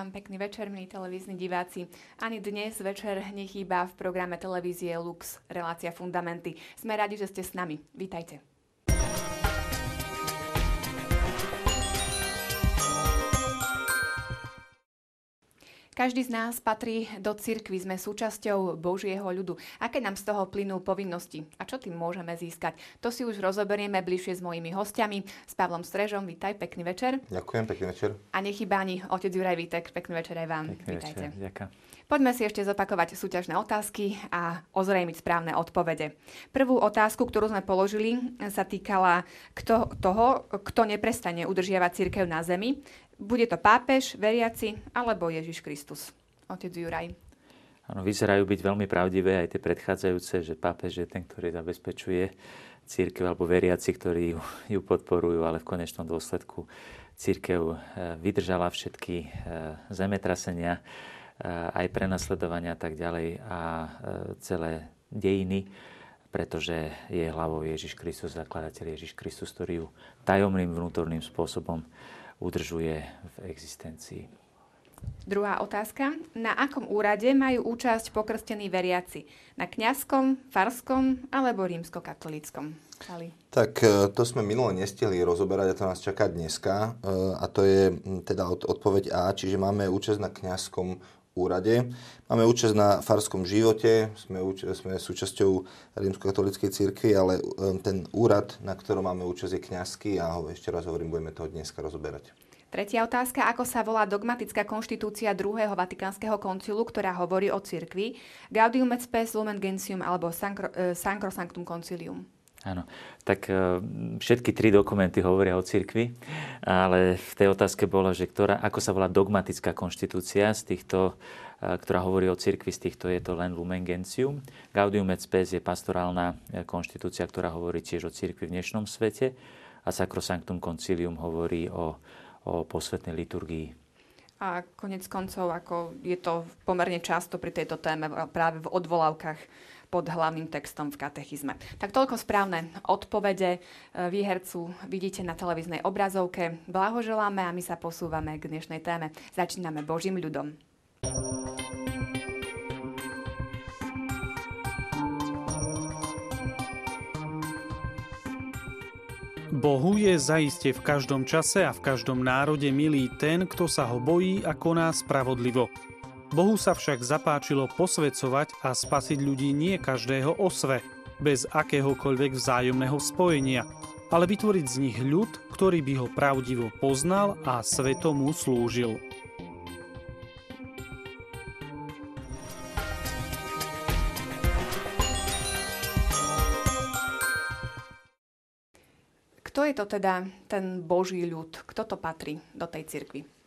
Vám pekný večer, milí televízni diváci. Ani dnes večer nechýba v programe televízie Lux relácia Fundamenty. Sme radi, že ste s nami. Vítajte. Každý z nás patrí do cirkvy, sme súčasťou Božieho ľudu. Aké nám z toho plynú povinnosti a čo tým môžeme získať? To si už rozoberieme bližšie s mojimi hostiami, s Pavlom Strežom. Vítaj, pekný večer. Ďakujem, pekný večer. A nechýba ani otec Juraj Vítek. Pekný večer aj vám. Pekný Vítajte. Večer. Ďakujem. Poďme si ešte zopakovať súťažné otázky a ozrejmiť správne odpovede. Prvú otázku, ktorú sme položili, sa týkala kto, toho, kto neprestane udržiavať církev na zemi. Bude to pápež, veriaci alebo Ježiš Kristus? Otec Juraj. Áno, vyzerajú byť veľmi pravdivé aj tie predchádzajúce, že pápež je ten, ktorý zabezpečuje církev alebo veriaci, ktorí ju, ju podporujú, ale v konečnom dôsledku církev eh, vydržala všetky eh, zemetrasenia, eh, aj prenasledovania a tak ďalej a celé dejiny, pretože je hlavou Ježiš Kristus, zakladateľ Ježiš Kristus, ktorý ju tajomným vnútorným spôsobom udržuje v existencii. Druhá otázka. Na akom úrade majú účasť pokrstení veriaci? Na kňazskom, farskom alebo rímskokatolíckom? Tak e, to sme minule nestihli rozoberať a to nás čaká dneska. E, a to je teda odpoveď A, čiže máme účasť na kňazskom úrade. Máme účasť na farskom živote, sme, sme súčasťou rímskokatolíckej cirkvi, ale e, ten úrad, na ktorom máme účasť, je kňazský a ho ešte raz hovorím, budeme toho dneska rozoberať. Tretia otázka. Ako sa volá dogmatická konštitúcia druhého Vatikánskeho koncilu, ktorá hovorí o cirkvi? Gaudium et spes lumen gentium alebo Sancrosanctum concilium? Áno, tak e, všetky tri dokumenty hovoria o cirkvi, ale v tej otázke bola, že ktorá, ako sa volá dogmatická konštitúcia z týchto, e, ktorá hovorí o cirkvi, z týchto je to len Lumen Gentium. Gaudium et Spes je pastorálna e, konštitúcia, ktorá hovorí tiež o cirkvi v dnešnom svete a Sacrosanctum Concilium hovorí o, o posvetnej liturgii. A konec koncov, ako je to pomerne často pri tejto téme práve v odvolávkach pod hlavným textom v katechizme. Tak toľko správne odpovede e, výhercu vidíte na televíznej obrazovke. Blahoželáme a my sa posúvame k dnešnej téme. Začíname Božím ľudom. Bohu je zaiste v každom čase a v každom národe milý ten, kto sa ho bojí a koná spravodlivo. Bohu sa však zapáčilo posvedcovať a spasiť ľudí nie každého osve, bez akéhokoľvek vzájomného spojenia, ale vytvoriť z nich ľud, ktorý by ho pravdivo poznal a svetomu slúžil. Kto je to teda ten Boží ľud? Kto to patrí do tej cirkvi?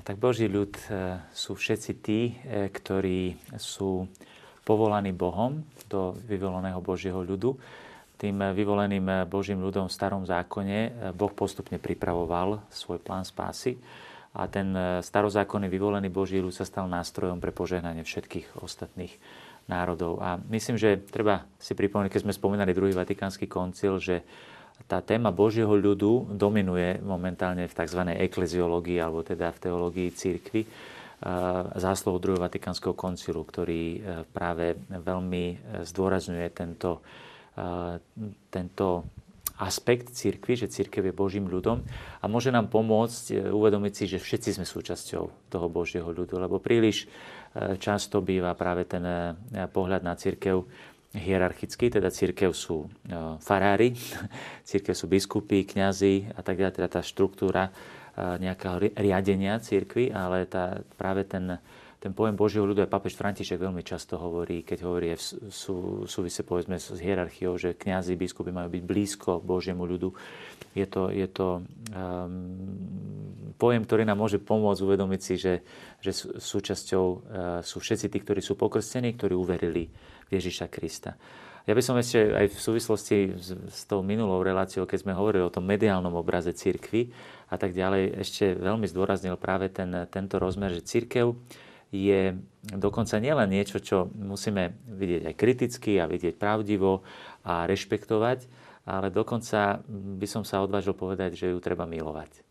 Tak Boží ľud e, sú všetci tí, e, ktorí sú povolaní Bohom do vyvoleného Božieho ľudu. Tým vyvoleným Božím ľudom v starom zákone e, Boh postupne pripravoval svoj plán spásy a ten starozákonný vyvolený Boží ľud sa stal nástrojom pre požehnanie všetkých ostatných národov. A myslím, že treba si pripomenúť, keď sme spomínali druhý Vatikánsky koncil, že tá téma Božieho ľudu dominuje momentálne v tzv. ekleziológii, alebo teda v teológii církvy, zásluhou druhého Vatikánskeho koncilu, ktorý e, práve veľmi e, zdôrazňuje tento, tento aspekt církvy, že církev je Božím ľudom a môže nám pomôcť uvedomiť si, že všetci sme súčasťou toho Božieho ľudu, lebo príliš často býva práve ten pohľad na církev hierarchicky, teda církev sú e, farári, církev sú biskupy, kňazi a tak ďalej, teda tá štruktúra e, nejakého riadenia církvy, ale tá, práve ten, ten pojem Božieho ľudu aj papež František veľmi často hovorí, keď hovorí v sú, súvise povedzme s hierarchiou, že kňazi, biskupy majú byť blízko Božiemu ľudu. Je to, je to um, pojem, ktorý nám môže pomôcť uvedomiť si, že, že súčasťou uh, sú všetci tí, ktorí sú pokrstení, ktorí uverili Ježiša Krista. Ja by som ešte aj v súvislosti s, s tou minulou reláciou, keď sme hovorili o tom mediálnom obraze církvy a tak ďalej, ešte veľmi zdôraznil práve ten, tento rozmer, že církev je dokonca nielen niečo, čo musíme vidieť aj kriticky a vidieť pravdivo a rešpektovať, ale dokonca by som sa odvážil povedať, že ju treba milovať.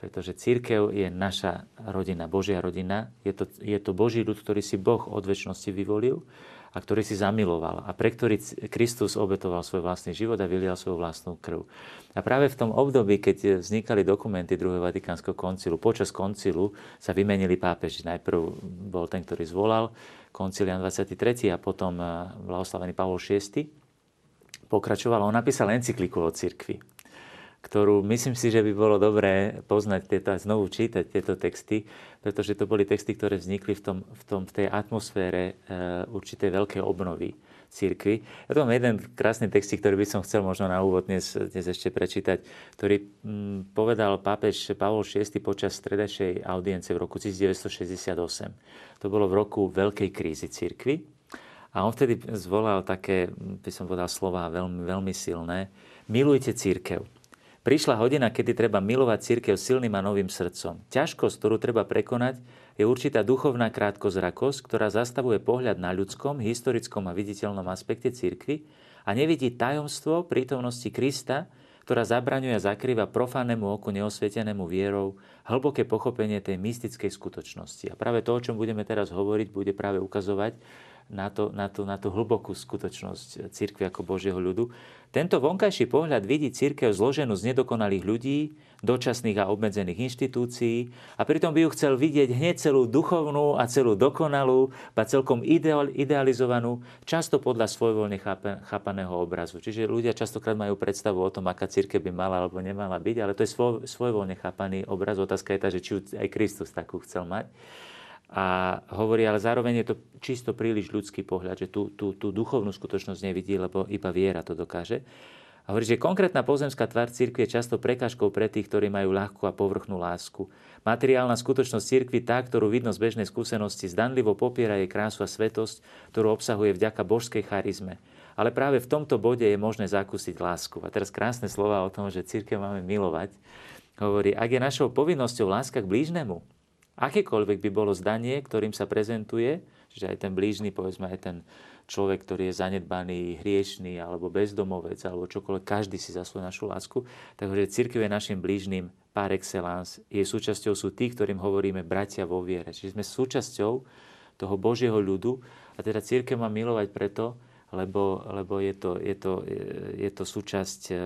pretože církev je naša rodina, Božia rodina. Je to, je to Boží ľud, ktorý si Boh od väčšnosti vyvolil a ktorý si zamiloval a pre ktorý Kristus obetoval svoj vlastný život a vylial svoju vlastnú krv. A práve v tom období, keď vznikali dokumenty druhého Vatikánskeho koncilu, počas koncilu sa vymenili pápeži. Najprv bol ten, ktorý zvolal koncil Jan 23. a potom eh, blahoslavený Pavol VI. Pokračoval, on napísal encykliku o cirkvi ktorú myslím si, že by bolo dobré poznať tieto, znovu čítať tieto texty, pretože to boli texty, ktoré vznikli v, tom, v, tom, v tej atmosfére e, určitej veľkej obnovy církvy. Ja tu mám jeden krásny text, ktorý by som chcel možno na úvod dnes, dnes ešte prečítať, ktorý m, mm, povedal pápež Pavol VI počas stredajšej audience v roku 1968. To bolo v roku veľkej krízy církvy. A on vtedy zvolal také, by som povedal, slova veľmi, veľmi silné. Milujte církev Prišla hodina, kedy treba milovať církev silným a novým srdcom. Ťažkosť, ktorú treba prekonať, je určitá duchovná krátkozrakosť, ktorá zastavuje pohľad na ľudskom, historickom a viditeľnom aspekte církvy a nevidí tajomstvo prítomnosti Krista, ktorá zabraňuje a zakrýva profánnemu oku neosvietenému vierou hlboké pochopenie tej mystickej skutočnosti. A práve to, o čom budeme teraz hovoriť, bude práve ukazovať na, to, na, to, na tú hlbokú skutočnosť církvy ako Božieho ľudu. Tento vonkajší pohľad vidí církev zloženú z nedokonalých ľudí, dočasných a obmedzených inštitúcií a pritom by ju chcel vidieť hneď celú duchovnú a celú dokonalú, ba celkom ideal, idealizovanú, často podľa svojvoľne chápaného obrazu. Čiže ľudia častokrát majú predstavu o tom, aká církev by mala alebo nemala byť, ale to je svoj, svojvoľne chápaný obraz. Otázka je tá, že či aj Kristus takú chcel mať. A hovorí, ale zároveň je to čisto príliš ľudský pohľad, že tú, tú, tú duchovnú skutočnosť nevidí, lebo iba viera to dokáže. A hovorí, že konkrétna pozemská tvár cirkvi je často prekážkou pre tých, ktorí majú ľahkú a povrchnú lásku. Materiálna skutočnosť cirkvi, tá, ktorú vidno z bežnej skúsenosti, zdanlivo popiera jej krásu a svetosť, ktorú obsahuje vďaka božskej charizme. Ale práve v tomto bode je možné zakúsiť lásku. A teraz krásne slova o tom, že církev máme milovať. Hovorí, ak je našou povinnosťou láska k blížnemu, akékoľvek by bolo zdanie, ktorým sa prezentuje, že aj ten blížny, povedzme aj ten človek, ktorý je zanedbaný, hriešný alebo bezdomovec alebo čokoľvek, každý si zaslúži našu lásku. Takže církev je našim blížnym par excellence. Jej súčasťou sú tí, ktorým hovoríme bratia vo viere. Čiže sme súčasťou toho Božieho ľudu a teda církev má milovať preto, lebo, lebo je, to, je, to, je to súčasť eh,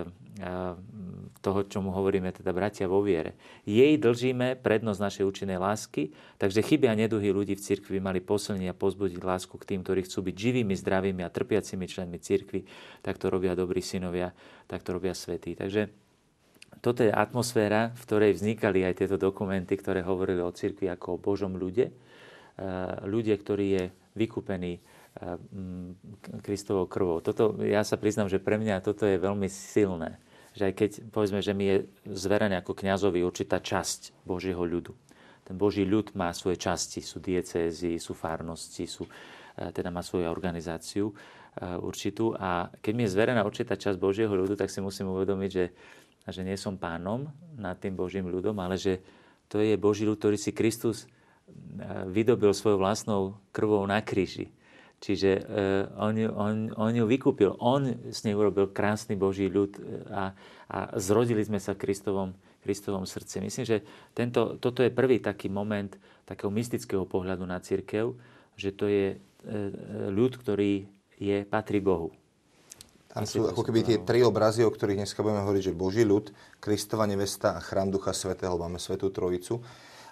toho, čomu hovoríme teda bratia vo viere. Jej dlžíme prednosť našej účinnej lásky, takže chyby a neduhy ľudí v cirkvi mali posilniť a pozbudiť lásku k tým, ktorí chcú byť živými, zdravými a trpiacimi členmi cirkvi. Tak to robia dobrí synovia, tak to robia svetí. Takže toto je atmosféra, v ktorej vznikali aj tieto dokumenty, ktoré hovorili o cirkvi ako o Božom ľude. Ľudia, ktorý je vykúpený Kristovou krvou. Toto, ja sa priznám, že pre mňa toto je veľmi silné. Že aj keď, povedzme, že mi je zverené ako kňazovi určitá časť Božieho ľudu. Ten Boží ľud má svoje časti, sú diecézy, sú farnosti, sú, teda má svoju organizáciu určitú. A keď mi je zverená určitá časť Božieho ľudu, tak si musím uvedomiť, že, že nie som pánom nad tým Božím ľudom, ale že to je Boží ľud, ktorý si Kristus vydobil svojou vlastnou krvou na kríži Čiže uh, on, on, on ju vykúpil. On s nej urobil krásny Boží ľud e, a, a zrodili sme sa v Kristovom, Kristovom srdci. Myslím, že tento, toto je prvý taký moment takého mystického pohľadu na církev, že to je uh, ľud, ktorý je, patrí Bohu. Tam sú ako keby tie tri obrazy, o ktorých dneska budeme hovoriť, že Boží ľud, Kristova nevesta a chrám Ducha Svetého, máme Svetú Trojicu.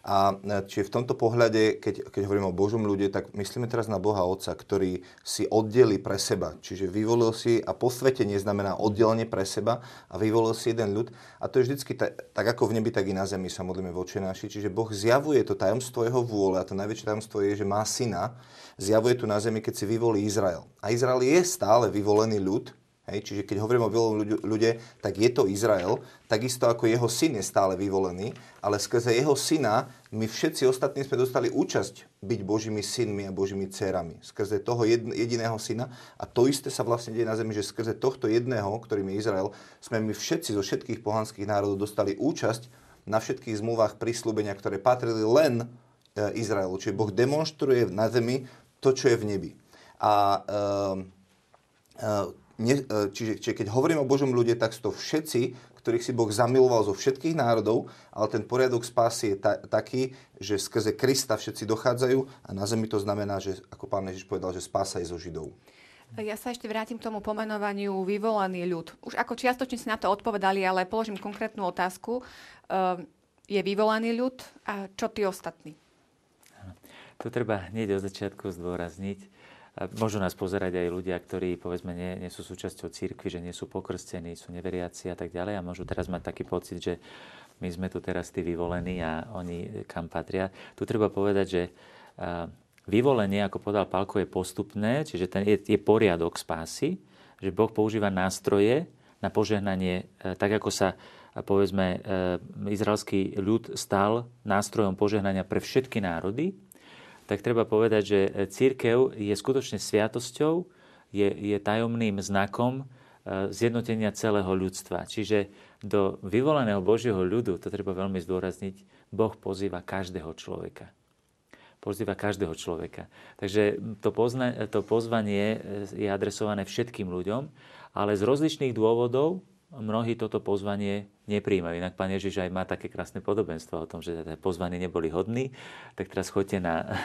A e, čiže v tomto pohľade, keď, keď hovoríme o Božom ľude, tak myslíme teraz na Boha Otca, ktorý si oddeli pre seba. Čiže vyvolil si, a posvetenie znamená oddelenie pre seba a vyvolil si jeden ľud. A to je vždycky tak, tak ako v nebi, tak i na zemi sa modlíme voči naši. Čiže Boh zjavuje to tajomstvo jeho vôle a to najväčšie tajomstvo je, že má syna, zjavuje tu na zemi, keď si vyvolí Izrael. A Izrael je stále vyvolený ľud, Hej, čiže keď hovoríme o vyvolenom ľude, tak je to Izrael, takisto ako jeho syn je stále vyvolený, ale skrze jeho syna my všetci ostatní sme dostali účasť byť Božími synmi a Božími dcerami. Skrze toho jediného syna. A to isté sa vlastne deje na zemi, že skrze tohto jedného, ktorým je Izrael, sme my všetci zo všetkých pohanských národov dostali účasť na všetkých zmluvách prislúbenia, ktoré patrili len e, Izraelu. Čiže Boh demonstruje na zemi to, čo je v nebi. A uh, uh, ne, čiže, čiže keď hovorím o Božom ľude, tak sú to všetci, ktorých si Boh zamiloval zo všetkých národov, ale ten poriadok spásy je ta, taký, že skrze Krista všetci dochádzajú a na zemi to znamená, že ako pán Ježiš povedal, že spása je zo Židov. Ja sa ešte vrátim k tomu pomenovaniu vyvolaný ľud. Už ako čiastočne si na to odpovedali, ale položím konkrétnu otázku. Ehm, je vyvolaný ľud a čo tí ostatní? To treba hneď od začiatku zdôrazniť. Môžu nás pozerať aj ľudia, ktorí povedzme nie, nie sú súčasťou církvy, že nie sú pokrstení, sú neveriaci a tak ďalej a môžu teraz mať taký pocit, že my sme tu teraz tí vyvolení a oni kam patria. Tu treba povedať, že Vyvolenie, ako povedal Palko, je postupné, čiže ten je, je poriadok spásy, že Boh používa nástroje na požehnanie, e, tak ako sa povedzme, e, izraelský ľud stal nástrojom požehnania pre všetky národy, tak treba povedať, že církev je skutočne sviatosťou, je, je tajomným znakom e, zjednotenia celého ľudstva. Čiže do vyvoleného Božieho ľudu, to treba veľmi zdôrazniť, Boh pozýva každého človeka pozýva každého človeka. Takže to, pozna, to pozvanie je adresované všetkým ľuďom, ale z rozličných dôvodov mnohí toto pozvanie nepríjmajú. Inak pán Ježiš aj má také krásne podobenstvo o tom, že teda pozvaní neboli hodní, tak teraz choďte na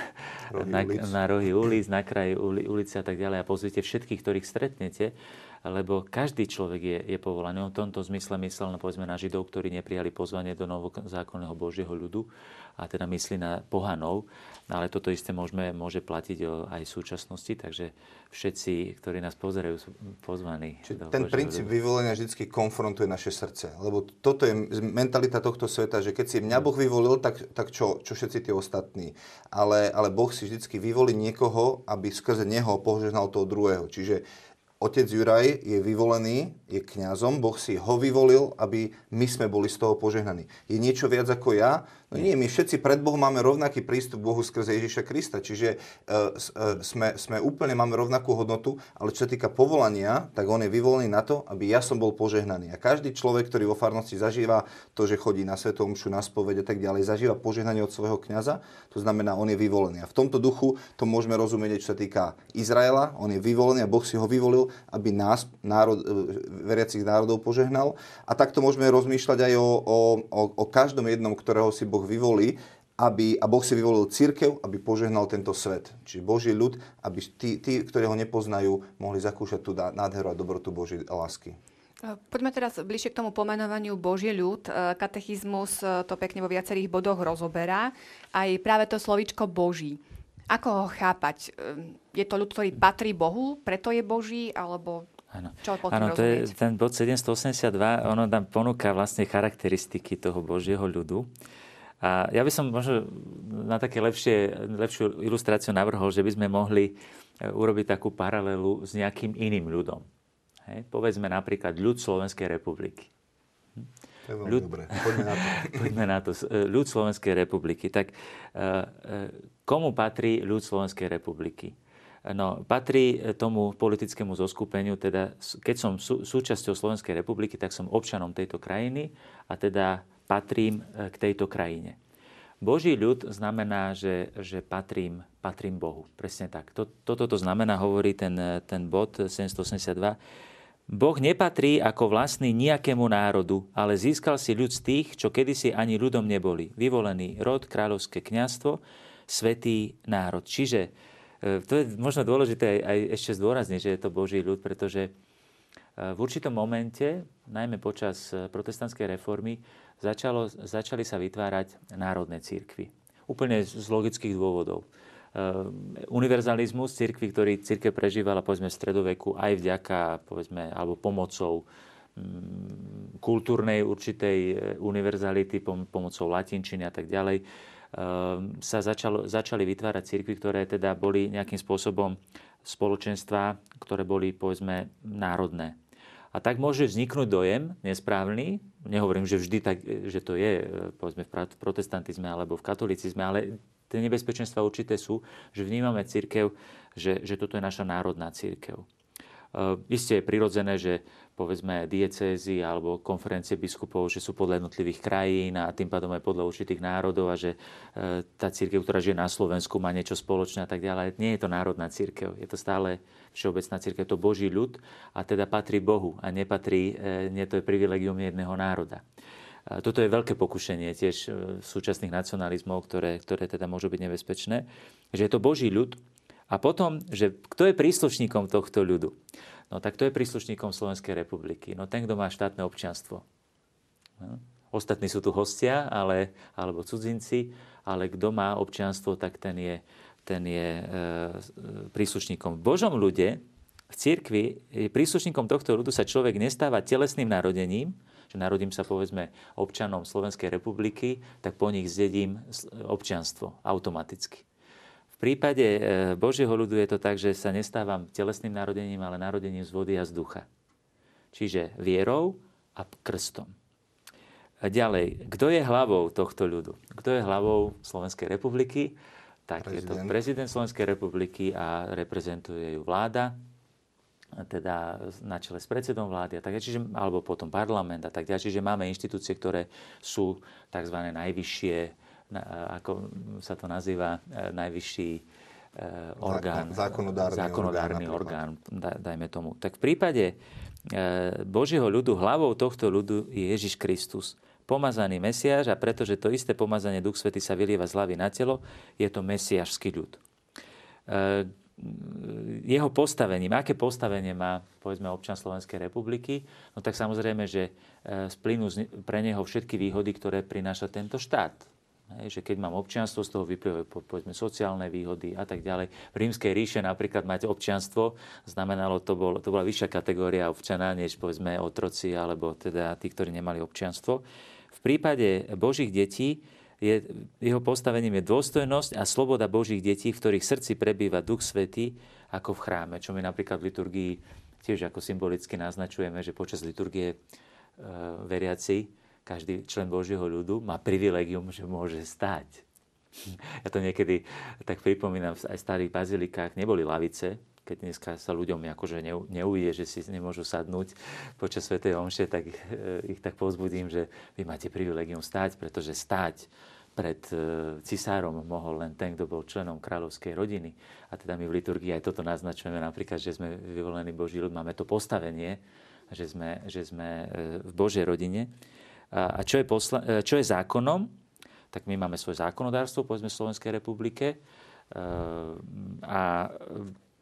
rohy, na, ulic. na rohy ulic, na kraji ulice a tak ďalej a pozvite všetkých, ktorých stretnete lebo každý človek je, je povolaný. On v tomto zmysle myslel na, povedzme, na Židov, ktorí neprijali pozvanie do novozákonného Božieho ľudu a teda myslí na pohanov. No, ale toto isté môžeme, môže platiť o, aj v súčasnosti, takže všetci, ktorí nás pozerajú, sú pozvaní. Čiže ten Božieho princíp ľudu. vyvolenia vždy konfrontuje naše srdce. Lebo toto je mentalita tohto sveta, že keď si mňa Boh vyvolil, tak, tak čo, čo všetci tí ostatní. Ale, ale Boh si vždy vyvolí niekoho, aby skrze neho požehnal toho druhého. Čiže Otec Juraj je vyvolený, je kňazom, Boh si ho vyvolil, aby my sme boli z toho požehnaní. Je niečo viac ako ja? No nie, my všetci pred Bohom máme rovnaký prístup Bohu skrze Ježiša Krista, čiže uh, uh, sme, sme úplne, máme rovnakú hodnotu, ale čo sa týka povolania, tak on je vyvolený na to, aby ja som bol požehnaný. A každý človek, ktorý vo farnosti zažíva to, že chodí na svetom mšu, na spovede a tak ďalej, zažíva požehnanie od svojho kňaza, to znamená, on je vyvolený. A v tomto duchu to môžeme rozumieť, čo sa týka Izraela, on je vyvolený a Boh si ho vyvolil, aby nás, národ, e, veriacich národov, požehnal. A takto môžeme rozmýšľať aj o, o, o, o každom jednom, ktorého si Boh Boh vyvolí, aby, a Boh si vyvolil církev, aby požehnal tento svet. Čiže Boží ľud, aby tí, tí, ktorí ho nepoznajú, mohli zakúšať tú nádheru a dobrotu Boží lásky. E, poďme teraz bližšie k tomu pomenovaniu Boží ľud. E, katechizmus e, to pekne vo viacerých bodoch rozoberá. Aj práve to slovičko Boží. Ako ho chápať? Je to ľud, ktorý patrí Bohu, preto je Boží, alebo Áno, Čo Áno to je ten bod 782, ono tam ponúka vlastne charakteristiky toho Božieho ľudu. A ja by som možno na také lepšie, lepšiu ilustráciu navrhol, že by sme mohli e, urobiť takú paralelu s nejakým iným ľudom. Hej? Povedzme napríklad ľud Slovenskej republiky. To je ľud... dobré. Poďme na to. Poďme na to. E, ľud Slovenskej republiky. Tak e, komu patrí ľud Slovenskej republiky? No, patrí tomu politickému zoskupeniu, teda keď som sú, súčasťou Slovenskej republiky, tak som občanom tejto krajiny a teda patrím e, k tejto krajine. Boží ľud znamená, že, že patrím, patrím Bohu. Presne tak. Toto to znamená, hovorí ten, e, ten bod 782. Boh nepatrí ako vlastný nejakému národu, ale získal si ľud z tých, čo kedysi ani ľudom neboli. Vyvolený rod, kráľovské kniazstvo, svetý národ. Čiže e, to je možno dôležité aj, aj ešte zdôrazniť, že je to Boží ľud, pretože v určitom momente, najmä počas protestantskej reformy, začalo, začali sa vytvárať národné církvy. Úplne z logických dôvodov. univerzalizmus církvy, ktorý církev prežívala povedzme v stredoveku aj vďaka povedzme, alebo pomocou mm, kultúrnej určitej e, univerzality, pomocou latinčiny a tak ďalej, sa začalo, začali vytvárať církvy, ktoré teda boli nejakým spôsobom spoločenstva, ktoré boli povedzme národné. A tak môže vzniknúť dojem nesprávny, nehovorím, že vždy tak, že to je povedzme v protestantizme alebo v katolicizme, ale tie nebezpečenstva určité sú, že vnímame církev, že, že toto je naša národná církev. Isté je prirodzené, že povedzme diecézy alebo konferencie biskupov, že sú podľa jednotlivých krajín a tým pádom aj podľa určitých národov a že e, tá církev, ktorá žije na Slovensku, má niečo spoločné a tak ďalej. Nie je to národná církev, je to stále všeobecná církev, to Boží ľud a teda patrí Bohu a nepatrí, e, nie to je privilegium jedného národa. Toto je veľké pokušenie tiež e, súčasných nacionalizmov, ktoré, ktoré teda môžu byť nebezpečné, že je to Boží ľud a potom, že kto je príslušníkom tohto ľudu. No tak to je príslušníkom Slovenskej republiky. No ten, kto má štátne občianstvo. No. Ostatní sú tu hostia, ale, alebo cudzinci, ale kto má občianstvo, tak ten je, ten je e, príslušníkom. V Božom ľude, v cirkvi, príslušníkom tohto ľudu sa človek nestáva telesným narodením, že narodím sa povedzme občanom Slovenskej republiky, tak po nich zdedím občianstvo automaticky. V prípade e, Božieho ľudu je to tak, že sa nestávam telesným narodením, ale narodením z vody a z ducha. Čiže vierou a krstom. A ďalej, kto je hlavou tohto ľudu? Kto je hlavou Slovenskej republiky? Tak prezident. je to prezident Slovenskej republiky a reprezentuje ju vláda, teda na čele s predsedom vlády a tak čiže, alebo potom parlament a tak ďalej. Čiže máme inštitúcie, ktoré sú tzv. najvyššie ako sa to nazýva, e, najvyšší e, orgán, zákonodárny, zákonodárny orgán, orgán, dajme tomu. Tak v prípade e, Božieho ľudu, hlavou tohto ľudu je Ježiš Kristus, pomazaný Mesiáš a pretože to isté pomazanie Duch Svety sa vylieva z hlavy na telo, je to mesiašský ľud. Jeho postavením, aké postavenie má povedzme občan Slovenskej republiky, no tak samozrejme, že splynú pre neho všetky výhody, ktoré prináša tento štát Hej, že keď mám občianstvo, z toho vyplývajú povedzme sociálne výhody a tak ďalej. V rímskej ríše napríklad mať občianstvo, znamenalo to, bol, to bola vyššia kategória občana, než povedzme otroci alebo teda tí, ktorí nemali občianstvo. V prípade Božích detí je, jeho postavením je dôstojnosť a sloboda Božích detí, v ktorých srdci prebýva Duch Svetý ako v chráme, čo my napríklad v liturgii tiež ako symbolicky naznačujeme, že počas liturgie e, veriaci každý člen Božieho ľudu má privilegium, že môže stať. Ja to niekedy tak pripomínam, aj v starých bazilikách neboli lavice, keď dneska sa ľuďom akože neuvidie, že si nemôžu sadnúť počas Sv. Omše, tak eh, ich tak povzbudím, že vy máte privilegium stáť, pretože stáť pred eh, cisárom mohol len ten, kto bol členom kráľovskej rodiny. A teda my v liturgii aj toto naznačujeme, napríklad, že sme vyvolení Boží ľud, máme to postavenie, že sme, že sme eh, v Božej rodine. A čo je, posla- e, čo je zákonom? Tak my máme svoje zákonodárstvo, povedzme v Slovenskej republike. E, a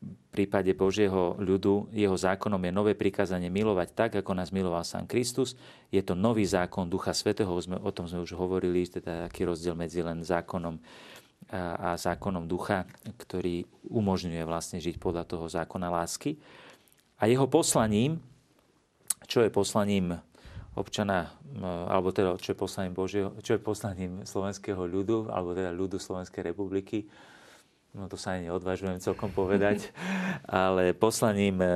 v prípade Božieho ľudu jeho zákonom je nové prikázanie milovať tak, ako nás miloval sám Kristus. Je to nový zákon Ducha Svetého, o tom sme už hovorili, teda aký rozdiel medzi len zákonom a zákonom ducha, ktorý umožňuje vlastne žiť podľa toho zákona lásky. A jeho poslaním, čo je poslaním občana, alebo teda čo je poslaním, Božieho, čo je poslaním slovenského ľudu, alebo teda ľudu Slovenskej republiky, no to sa ani neodvážujem celkom povedať, ale poslaním e, e,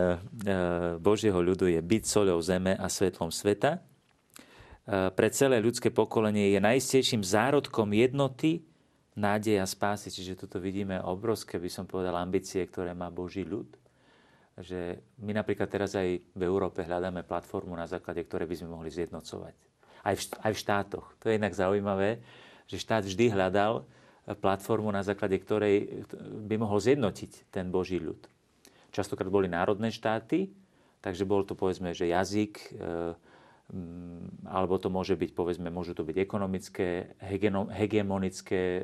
Božieho ľudu je byť soľou zeme a svetlom sveta. E, pre celé ľudské pokolenie je najistejším zárodkom jednoty, nádej a spásy. Čiže tuto vidíme obrovské, by som povedal, ambície, ktoré má Boží ľud že my napríklad teraz aj v Európe hľadáme platformu, na základe ktorej by sme mohli zjednocovať. Aj v, aj v štátoch. To je inak zaujímavé, že štát vždy hľadal platformu, na základe ktorej by mohol zjednotiť ten Boží ľud. Častokrát boli národné štáty, takže bol to povedzme, že jazyk, e, alebo to môže byť, povedzme, môžu to byť ekonomické, hegemonické e,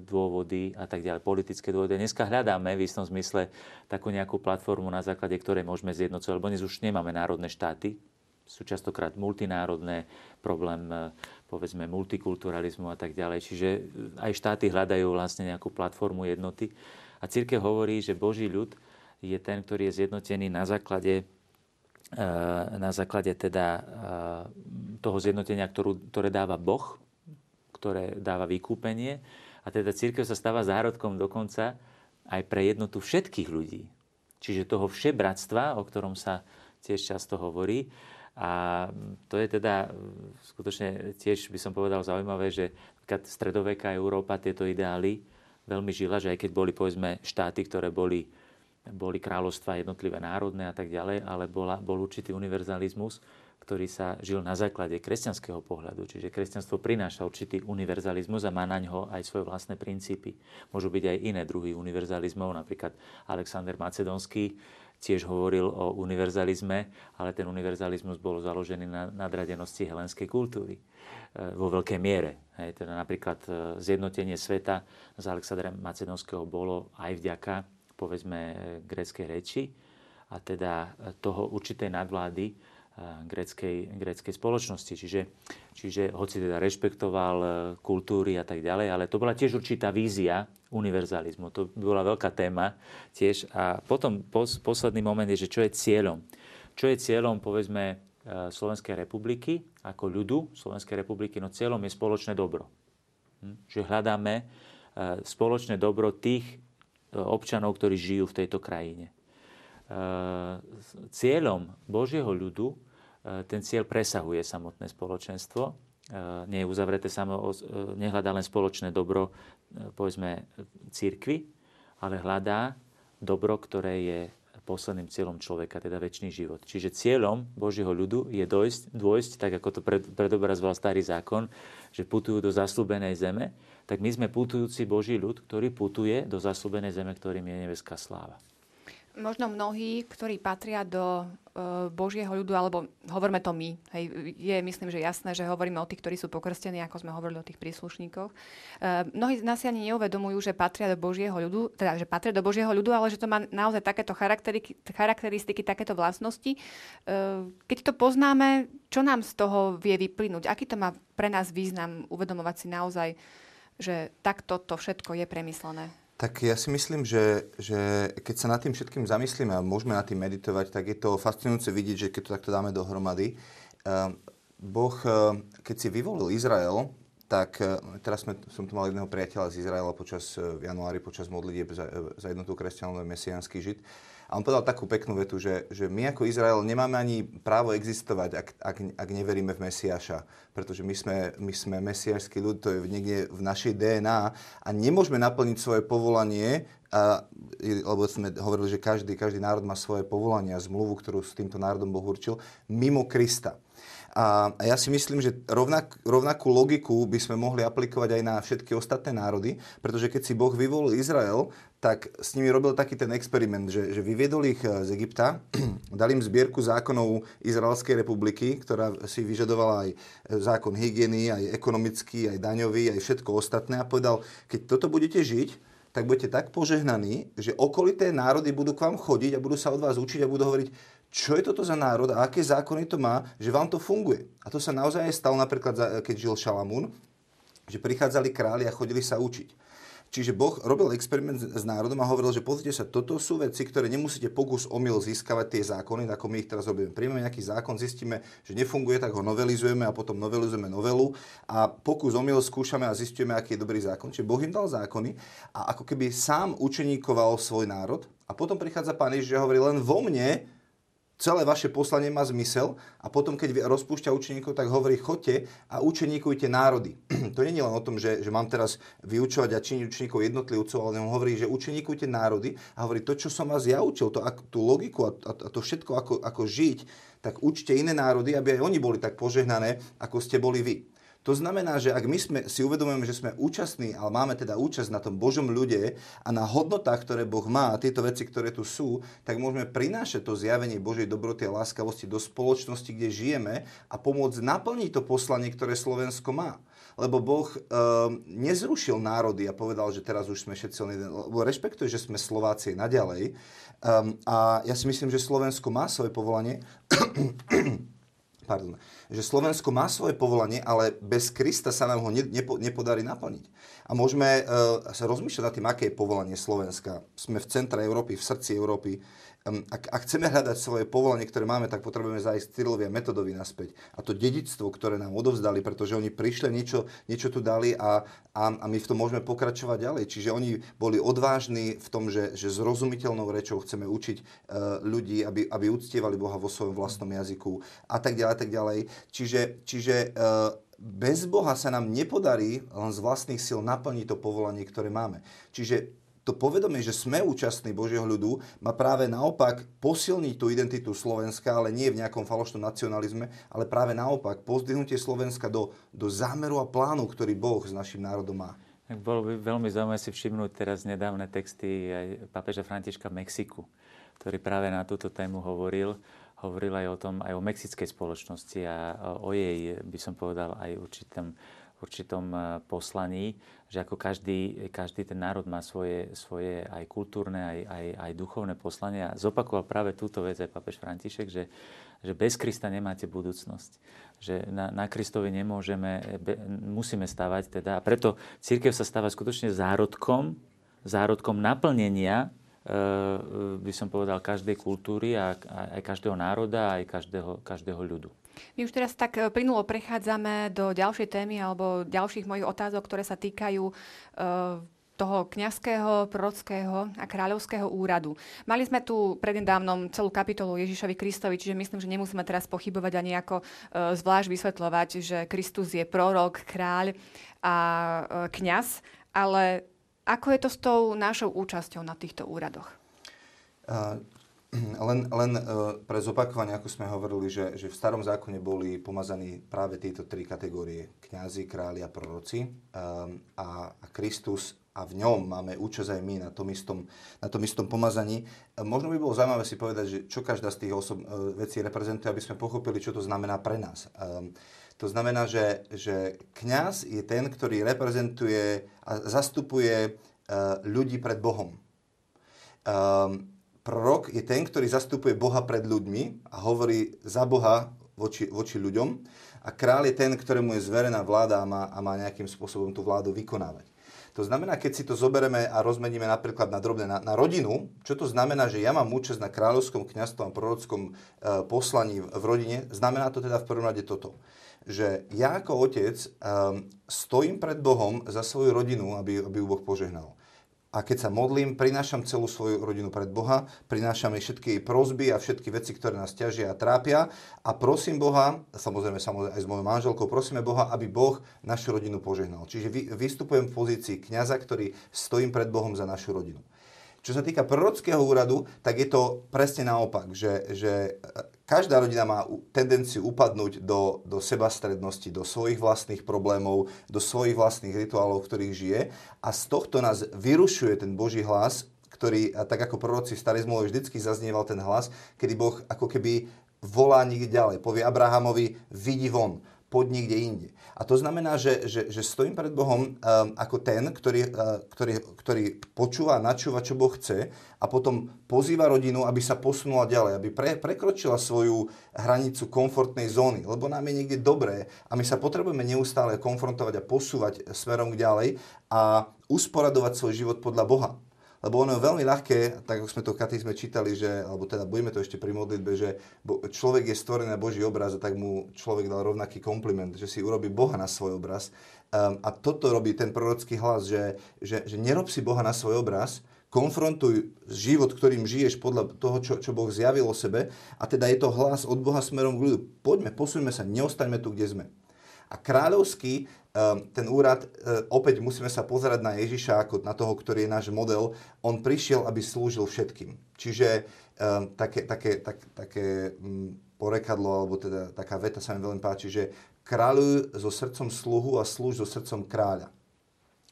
dôvody a tak ďalej, politické dôvody. Dneska hľadáme v istom zmysle takú nejakú platformu, na základe ktorej môžeme zjednocovať, lebo dnes už nemáme národné štáty, sú častokrát multinárodné, problém e, povedzme multikulturalizmu a tak ďalej. Čiže aj štáty hľadajú vlastne nejakú platformu jednoty. A církev hovorí, že Boží ľud je ten, ktorý je zjednotený na základe na základe teda eh, toho zjednotenia, ktorú, ktoré dáva Boh, ktoré dáva vykúpenie. A teda církev sa stáva zárodkom dokonca aj pre jednotu všetkých ľudí. Čiže toho všebratstva, o ktorom sa tiež často hovorí. A to je teda skutočne tiež by som povedal zaujímavé, že stredoveká Európa tieto ideály veľmi žila, že aj keď boli povedzme štáty, ktoré boli boli kráľovstva jednotlivé národné a tak ďalej, ale bola, bol určitý univerzalizmus, ktorý sa žil na základe kresťanského pohľadu. Čiže kresťanstvo prináša určitý univerzalizmus a má na ňo aj svoje vlastné princípy. Môžu byť aj iné druhy univerzalizmov, napríklad Alexander Macedonský tiež hovoril o univerzalizme, ale ten univerzalizmus bol založený na nadradenosti helenskej kultúry e, vo veľkej miere. Hej, teda napríklad e, zjednotenie sveta z Alexandra Macedonského bolo aj vďaka povedzme gréckej reči a teda toho určitej nadvlády greckej, greckej spoločnosti. Čiže, čiže hoci teda rešpektoval e, kultúry a tak ďalej, ale to bola tiež určitá vízia univerzalizmu. To bola veľká téma tiež. A potom pos, posledný moment je, že čo je cieľom. Čo je cieľom, povedzme, e, Slovenskej republiky, ako ľudu Slovenskej republiky, no cieľom je spoločné dobro. Hm? Že hľadáme spoločné dobro tých občanov, ktorí žijú v tejto krajine. Eh, cieľom Božieho ľudu eh, ten cieľ presahuje samotné spoločenstvo. Eh, nie je uzavreté samo, nehľadá len spoločné dobro, povedzme, církvy, ale hľadá dobro, ktoré je posledným cieľom človeka, teda väčší život. Čiže cieľom Božieho ľudu je dojsť, dôjsť, tak ako to pred, predobrazoval starý zákon, že putujú do zaslúbenej zeme, tak my sme putujúci Boží ľud, ktorý putuje do zaslúbenej zeme, ktorým je nebeská sláva možno mnohí, ktorí patria do uh, Božieho ľudu, alebo hovoríme to my, hej, je myslím, že jasné, že hovoríme o tých, ktorí sú pokrstení, ako sme hovorili o tých príslušníkoch. Uh, mnohí z nás si ani neuvedomujú, že patria do Božieho ľudu, teda, že patria do Božieho ľudu, ale že to má naozaj takéto charakteristiky, takéto vlastnosti. Uh, keď to poznáme, čo nám z toho vie vyplynúť? Aký to má pre nás význam uvedomovať si naozaj, že takto to všetko je premyslené? Tak ja si myslím, že, že keď sa nad tým všetkým zamyslíme a môžeme nad tým meditovať, tak je to fascinujúce vidieť, že keď to takto dáme dohromady. Uh, boh, uh, keď si vyvolil Izrael, tak uh, teraz sme, som tu mal jedného priateľa z Izraela počas v januári, počas modlitieb za, za jednotú kresťanov mesiánsky žid. A on povedal takú peknú vetu, že, že my ako Izrael nemáme ani právo existovať, ak, ak, ak neveríme v Mesiáša. Pretože my sme, my sme mesiášský ľud, to je niekde v našej DNA a nemôžeme naplniť svoje povolanie, a, lebo sme hovorili, že každý, každý národ má svoje povolanie a zmluvu, ktorú s týmto národom Boh určil, mimo Krista. A ja si myslím, že rovnak, rovnakú logiku by sme mohli aplikovať aj na všetky ostatné národy, pretože keď si Boh vyvolil Izrael, tak s nimi robil taký ten experiment, že, že vyviedol ich eh, z Egypta, dal im zbierku zákonov Izraelskej republiky, ktorá si vyžadovala aj eh, zákon hygieny, aj ekonomický, aj daňový, aj všetko ostatné a povedal, keď toto budete žiť, tak budete tak požehnaní, že okolité národy budú k vám chodiť a budú sa od vás učiť a budú hovoriť, čo je toto za národ a aké zákony to má, že vám to funguje. A to sa naozaj aj stalo napríklad, keď žil Šalamún, že prichádzali králi a chodili sa učiť. Čiže Boh robil experiment s národom a hovoril, že pozrite sa, toto sú veci, ktoré nemusíte pokus omyl získavať tie zákony, ako my ich teraz robíme. Príjmeme nejaký zákon, zistíme, že nefunguje, tak ho novelizujeme a potom novelizujeme novelu a pokus omyl skúšame a zistíme, aký je dobrý zákon. Čiže Boh im dal zákony a ako keby sám učeníkoval svoj národ a potom prichádza Pán Ježiš a hovorí, len vo mne celé vaše poslanie má zmysel a potom, keď rozpúšťa učeníkov, tak hovorí, chodte a učeníkujte národy. to nie je len o tom, že, že mám teraz vyučovať a činiť učeníkov jednotlivcov, ale on hovorí, že učeníkujte národy a hovorí, to, čo som vás ja učil, to, tú logiku a, a to všetko, ako, ako žiť, tak učte iné národy, aby aj oni boli tak požehnané, ako ste boli vy. To znamená, že ak my sme, si uvedomujeme, že sme účastní, ale máme teda účasť na tom Božom ľude a na hodnotách, ktoré Boh má a tieto veci, ktoré tu sú, tak môžeme prinášať to zjavenie Božej dobroty a láskavosti do spoločnosti, kde žijeme a pomôcť naplniť to poslanie, ktoré Slovensko má. Lebo Boh e, nezrušil národy a povedal, že teraz už sme všetci len lebo rešpektuje, že sme Slováci naďalej. Um, a ja si myslím, že Slovensko má svoje povolanie. Pardon, že Slovensko má svoje povolanie, ale bez Krista sa nám ho ne, nepo, nepodarí naplniť. A môžeme uh, sa rozmýšľať nad tým, aké je povolanie Slovenska. Sme v centre Európy, v srdci Európy ak, ak chceme hľadať svoje povolanie, ktoré máme, tak potrebujeme zájsť Cyrilovi a Metodovi naspäť. A to dedictvo, ktoré nám odovzdali, pretože oni prišli, niečo, niečo tu dali a, a, a my v tom môžeme pokračovať ďalej. Čiže oni boli odvážni v tom, že, že zrozumiteľnou rečou chceme učiť uh, ľudí, aby, aby uctievali Boha vo svojom vlastnom jazyku a tak ďalej, tak ďalej. Čiže, čiže uh, bez Boha sa nám nepodarí len z vlastných síl naplniť to povolanie, ktoré máme. Čiže to povedomie, že sme účastní Božieho ľudu, má práve naopak posilniť tú identitu Slovenska, ale nie v nejakom falošnom nacionalizme, ale práve naopak pozdvihnutie Slovenska do, do zámeru a plánu, ktorý Boh s našim národom má. Bolo by veľmi zaujímavé si všimnúť teraz nedávne texty aj papeža Františka v Mexiku, ktorý práve na túto tému hovoril hovoril aj o tom, aj o mexickej spoločnosti a o jej, by som povedal, aj určitom, určitom e, poslaní, že ako každý, každý ten národ má svoje, svoje aj kultúrne, aj, aj, aj duchovné poslanie. A zopakoval práve túto vec aj papež František, že, že bez Krista nemáte budúcnosť. Že na, na Kristovi nemôžeme, be, musíme stavať teda. A preto církev sa stáva skutočne zárodkom, zárodkom naplnenia Eh, by som povedal, každej kultúry a aj každého národa, aj každého, každého ľudu. My už teraz tak eh, plynulo prechádzame do ďalšej témy alebo ďalších mojich otázok, ktoré sa týkajú uh, toho kňazského, prorockého a kráľovského úradu. Mali sme tu prednedávnom celú kapitolu Ježišovi Kristovi, čiže myslím, že nemusíme teraz pochybovať ani ako uh, zvlášť vysvetľovať, že Kristus je prorok, kráľ a uh, kňaz, ale ako je to s tou našou účasťou na týchto úradoch? Len, len uh, pre zopakovanie, ako sme hovorili, že, že v starom zákone boli pomazaní práve tieto tri kategórie. Kňazi, králi a proroci. Um, a, a Kristus a v ňom máme účasť aj my na tom istom, na tom istom pomazaní. Možno by bolo zaujímavé si povedať, že čo každá z tých osob, vecí reprezentuje, aby sme pochopili, čo to znamená pre nás. Um, to znamená, že, že kňaz je ten, ktorý reprezentuje a zastupuje uh, ľudí pred Bohom. Um, prorok je ten, ktorý zastupuje Boha pred ľuďmi a hovorí za Boha voči, voči ľuďom. A král je ten, ktorému je zverená vláda a má, a má nejakým spôsobom tú vládu vykonávať. To znamená, keď si to zoberieme a rozmeníme napríklad na drobné, na, na rodinu, čo to znamená, že ja mám účasť na kráľovskom kňastvom a prorockom e, poslaní v, v rodine, znamená to teda v prvom rade toto že ja ako otec um, stojím pred Bohom za svoju rodinu, aby, aby ju Boh požehnal. A keď sa modlím, prinášam celú svoju rodinu pred Boha, prinášam jej všetky jej prozby a všetky veci, ktoré nás ťažia a trápia a prosím Boha, samozrejme, samozrejme aj s mojou manželkou, prosíme Boha, aby Boh našu rodinu požehnal. Čiže vy, vystupujem v pozícii kňaza, ktorý stojím pred Bohom za našu rodinu. Čo sa týka prorockého úradu, tak je to presne naopak, že, že každá rodina má tendenciu upadnúť do, do sebastrednosti, do svojich vlastných problémov, do svojich vlastných rituálov, v ktorých žije a z tohto nás vyrušuje ten Boží hlas, ktorý, tak ako proroci v starej vždycky zaznieval ten hlas, kedy Boh ako keby volá niekde ďalej. Povie Abrahamovi, vidí von, poď niekde inde. A to znamená, že, že, že stojím pred Bohom um, ako ten, ktorý, uh, ktorý, ktorý počúva načúva, čo Boh chce a potom pozýva rodinu, aby sa posunula ďalej, aby pre, prekročila svoju hranicu komfortnej zóny, lebo nám je niekde dobré a my sa potrebujeme neustále konfrontovať a posúvať smerom ďalej a usporadovať svoj život podľa Boha. Lebo ono je veľmi ľahké, tak ako sme to v sme čítali, že, alebo teda budeme to ešte pri modlitbe, že človek je stvorený na Boží obraz a tak mu človek dal rovnaký kompliment, že si urobí Boha na svoj obraz. Um, a toto robí ten prorocký hlas, že, že, že nerob si Boha na svoj obraz, konfrontuj život, ktorým žiješ podľa toho, čo, čo Boh zjavil o sebe a teda je to hlas od Boha smerom k ľudu. Poďme, posuňme sa, neostaňme tu, kde sme. A kráľovský Ehm, ten úrad, e, opäť musíme sa pozerať na Ježiša ako na toho, ktorý je náš model. On prišiel, aby slúžil všetkým. Čiže um, také, také, tak, také um, porekadlo, alebo teda taká veta sa mi veľmi páči, že kráľuj so srdcom sluhu a slúž so srdcom kráľa.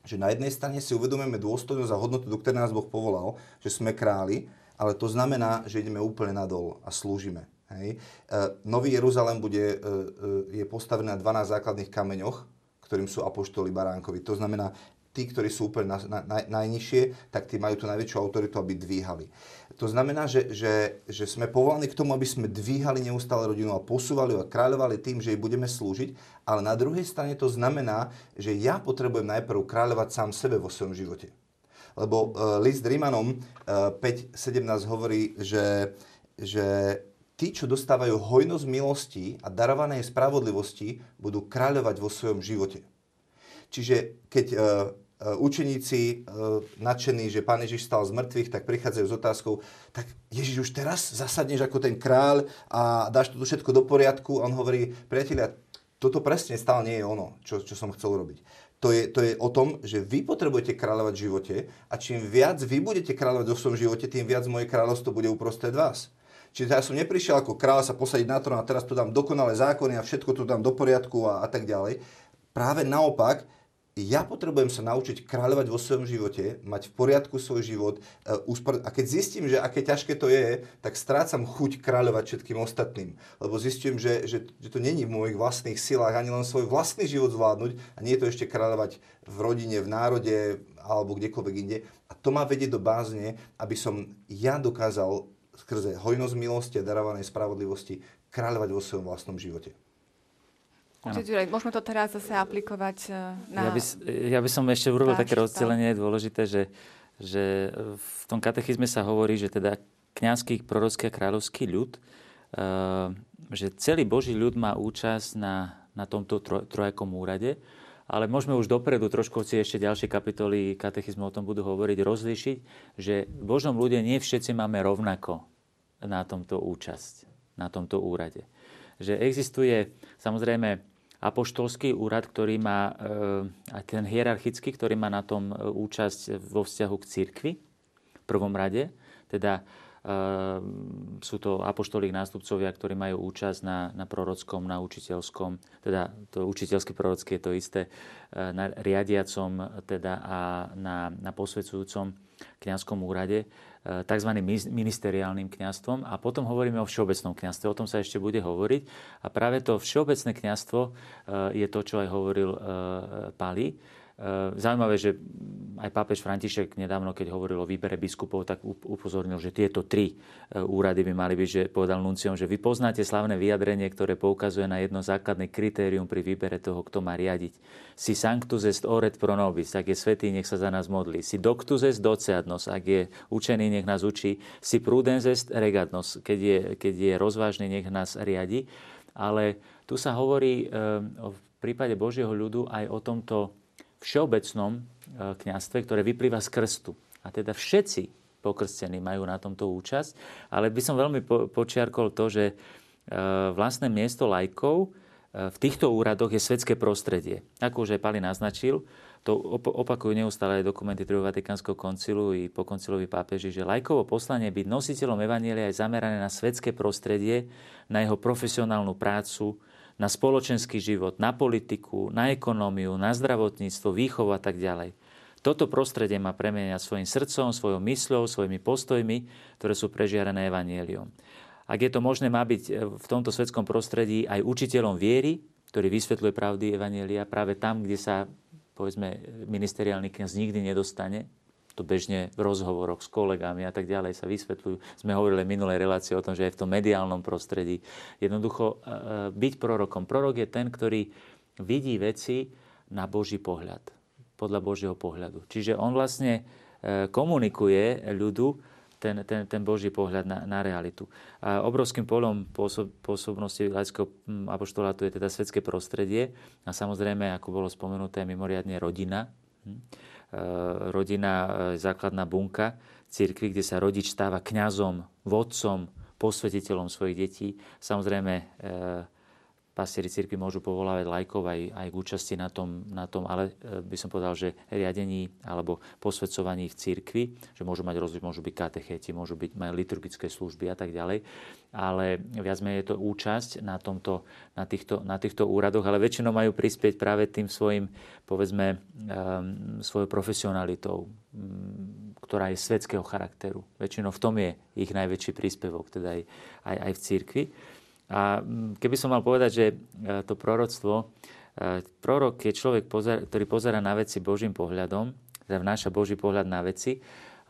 Že na jednej strane si uvedomujeme dôstojnosť a hodnotu, do ktorej nás Boh povolal, že sme králi, ale to znamená, že ideme úplne nadol a slúžime. Hej. E, Nový Jeruzalém bude, e, je postavený na 12 základných kameňoch, ktorým sú apoštoli baránkovi. To znamená, tí, ktorí sú úplne na, na, najnižšie, tak tí majú tú najväčšiu autoritu, aby dvíhali. To znamená, že, že, že sme povolaní k tomu, aby sme dvíhali neustále rodinu a posúvali a kráľovali tým, že jej budeme slúžiť, ale na druhej strane to znamená, že ja potrebujem najprv kráľovať sám sebe vo svojom živote. Lebo uh, list Rímanom uh, 5.17 hovorí, že, že tí, čo dostávajú hojnosť milosti a darovanej spravodlivosti, budú kráľovať vo svojom živote. Čiže keď uh, učeníci uh, nadšení, že Pán Ježiš stal z mŕtvych, tak prichádzajú s otázkou, tak Ježiš už teraz zasadneš ako ten kráľ a dáš to všetko do poriadku. A on hovorí, priatelia, toto presne stále nie je ono, čo, čo som chcel robiť. To je, to je o tom, že vy potrebujete kráľovať v živote a čím viac vy budete kráľovať vo svojom živote, tým viac moje kráľovstvo bude uprostred vás. Čiže ja som neprišiel ako kráľ sa posadiť na trón a teraz tu dám dokonalé zákony a všetko tu dám do poriadku a, a tak ďalej. Práve naopak, ja potrebujem sa naučiť kráľovať vo svojom živote, mať v poriadku svoj život uh, a keď zistím, že aké ťažké to je, tak strácam chuť kráľovať všetkým ostatným. Lebo zistím, že, že, že to není v mojich vlastných silách ani len svoj vlastný život zvládnuť a nie je to ešte kráľovať v rodine, v národe alebo kdekoľvek inde. A to má vedieť do bázne, aby som ja dokázal skrze hojnosť milosti a darovanej spravodlivosti kráľovať vo svojom vlastnom živote. Čiže, môžeme to teraz zase aplikovať e, na... Ja by, ja by som ešte urobil také rozdelenie, je dôležité, že, že v tom katechizme sa hovorí, že teda kňazský, prorocký a kráľovský ľud, uh, že celý Boží ľud má účasť na, na tomto troj, trojakom úrade, ale môžeme už dopredu, trošku si ešte ďalšie kapitoly katechizmu o tom budú hovoriť, rozlíšiť, že v Božom ľude nie všetci máme rovnako na tomto účasť, na tomto úrade. Že existuje samozrejme apoštolský úrad, ktorý má, eh, aj ten hierarchický, ktorý má na tom eh, účasť vo vzťahu k cirkvi v prvom rade. Teda eh, sú to apoštolík nástupcovia, ktorí majú účasť na, na prorockom, na učiteľskom, teda to učiteľské prorocké je to isté, na riadiacom teda a na, na posvedcujúcom kňazskom úrade. Eh, tzv. ministeriálnym kňastvom a potom hovoríme o všeobecnom kňastve. O tom sa ešte bude hovoriť. A práve to všeobecné kňastvo eh, je to, čo aj hovoril eh, Pali zaujímavé, že aj pápež František nedávno, keď hovoril o výbere biskupov, tak upozornil, že tieto tri eh, úrady by mali byť, že povedal nunciom, že vy poznáte slavné vyjadrenie, ktoré poukazuje na jedno základné kritérium pri výbere toho, kto má riadiť. Si sanctus est oret pro nobis, ak je svetý, nech sa za nás modlí. Si doctus est doceadnos, ak je učený, nech nás učí. Si prudens est regadnos, keď je, keď je rozvážny, nech nás riadi. Ale tu sa hovorí e, v prípade Božieho ľudu aj o tomto všeobecnom e, kňastve, ktoré vyplýva z krstu. A teda všetci pokrstení majú na tomto účasť, ale by som veľmi počiarkol to, že e, vlastné miesto lajkov e, v týchto úradoch je svetské prostredie. Ako už aj Pali naznačil, to opakujú neustále aj dokumenty Druhého Vatikánskeho koncilu i po koncilovi pápeži, že lajkovo poslanie byť nositeľom Evanielia je zamerané na svetské prostredie, na jeho profesionálnu prácu, na spoločenský život, na politiku, na ekonómiu, na zdravotníctvo, výchovu a tak ďalej. Toto prostredie má premeniať svojim srdcom, svojou mysľou, svojimi postojmi, ktoré sú prežiarené evanieliom. Ak je to možné, má byť v tomto svetskom prostredí aj učiteľom viery, ktorý vysvetľuje pravdy evanielia práve tam, kde sa povedzme, ministeriálny kniaz nikdy nedostane, to bežne v rozhovoroch s kolegami a tak ďalej sa vysvetľujú. Sme hovorili minulej relácii o tom, že aj v tom mediálnom prostredí jednoducho e, e, byť prorokom. Prorok je ten, ktorý vidí veci na Boží pohľad, podľa Božieho pohľadu. Čiže on vlastne e, komunikuje ľudu ten, ten, ten Boží pohľad na, na realitu. A obrovským polom pôsob, pôsobnosti laického apoštolátu je teda svetské prostredie a samozrejme, ako bolo spomenuté, mimoriadne rodina. Eh, rodina, eh, základná bunka cirkvi, kde sa rodič stáva kňazom, vodcom, posvetiteľom svojich detí. Samozrejme, eh, pastieri cirkvi môžu povolávať lajkov aj, aj k účasti na tom, na tom, ale e, by som povedal, že riadení alebo posvedcovaní v cirkvi, že môžu mať rozlič, môžu byť katechéti, môžu byť, majú liturgické služby a tak ďalej, ale viac menej je to účasť na, tomto, na, týchto, na týchto úradoch, ale väčšinou majú prispieť práve tým svojim, povedzme, um, svojou profesionalitou, um, ktorá je svetského charakteru. Väčšinou v tom je ich najväčší príspevok, teda aj, aj, aj v cirkvi. A mm, keby som mal povedať, že e, to proroctvo, e, prorok je človek, ktorý pozera na veci Božím pohľadom, teda vnáša Boží pohľad na veci.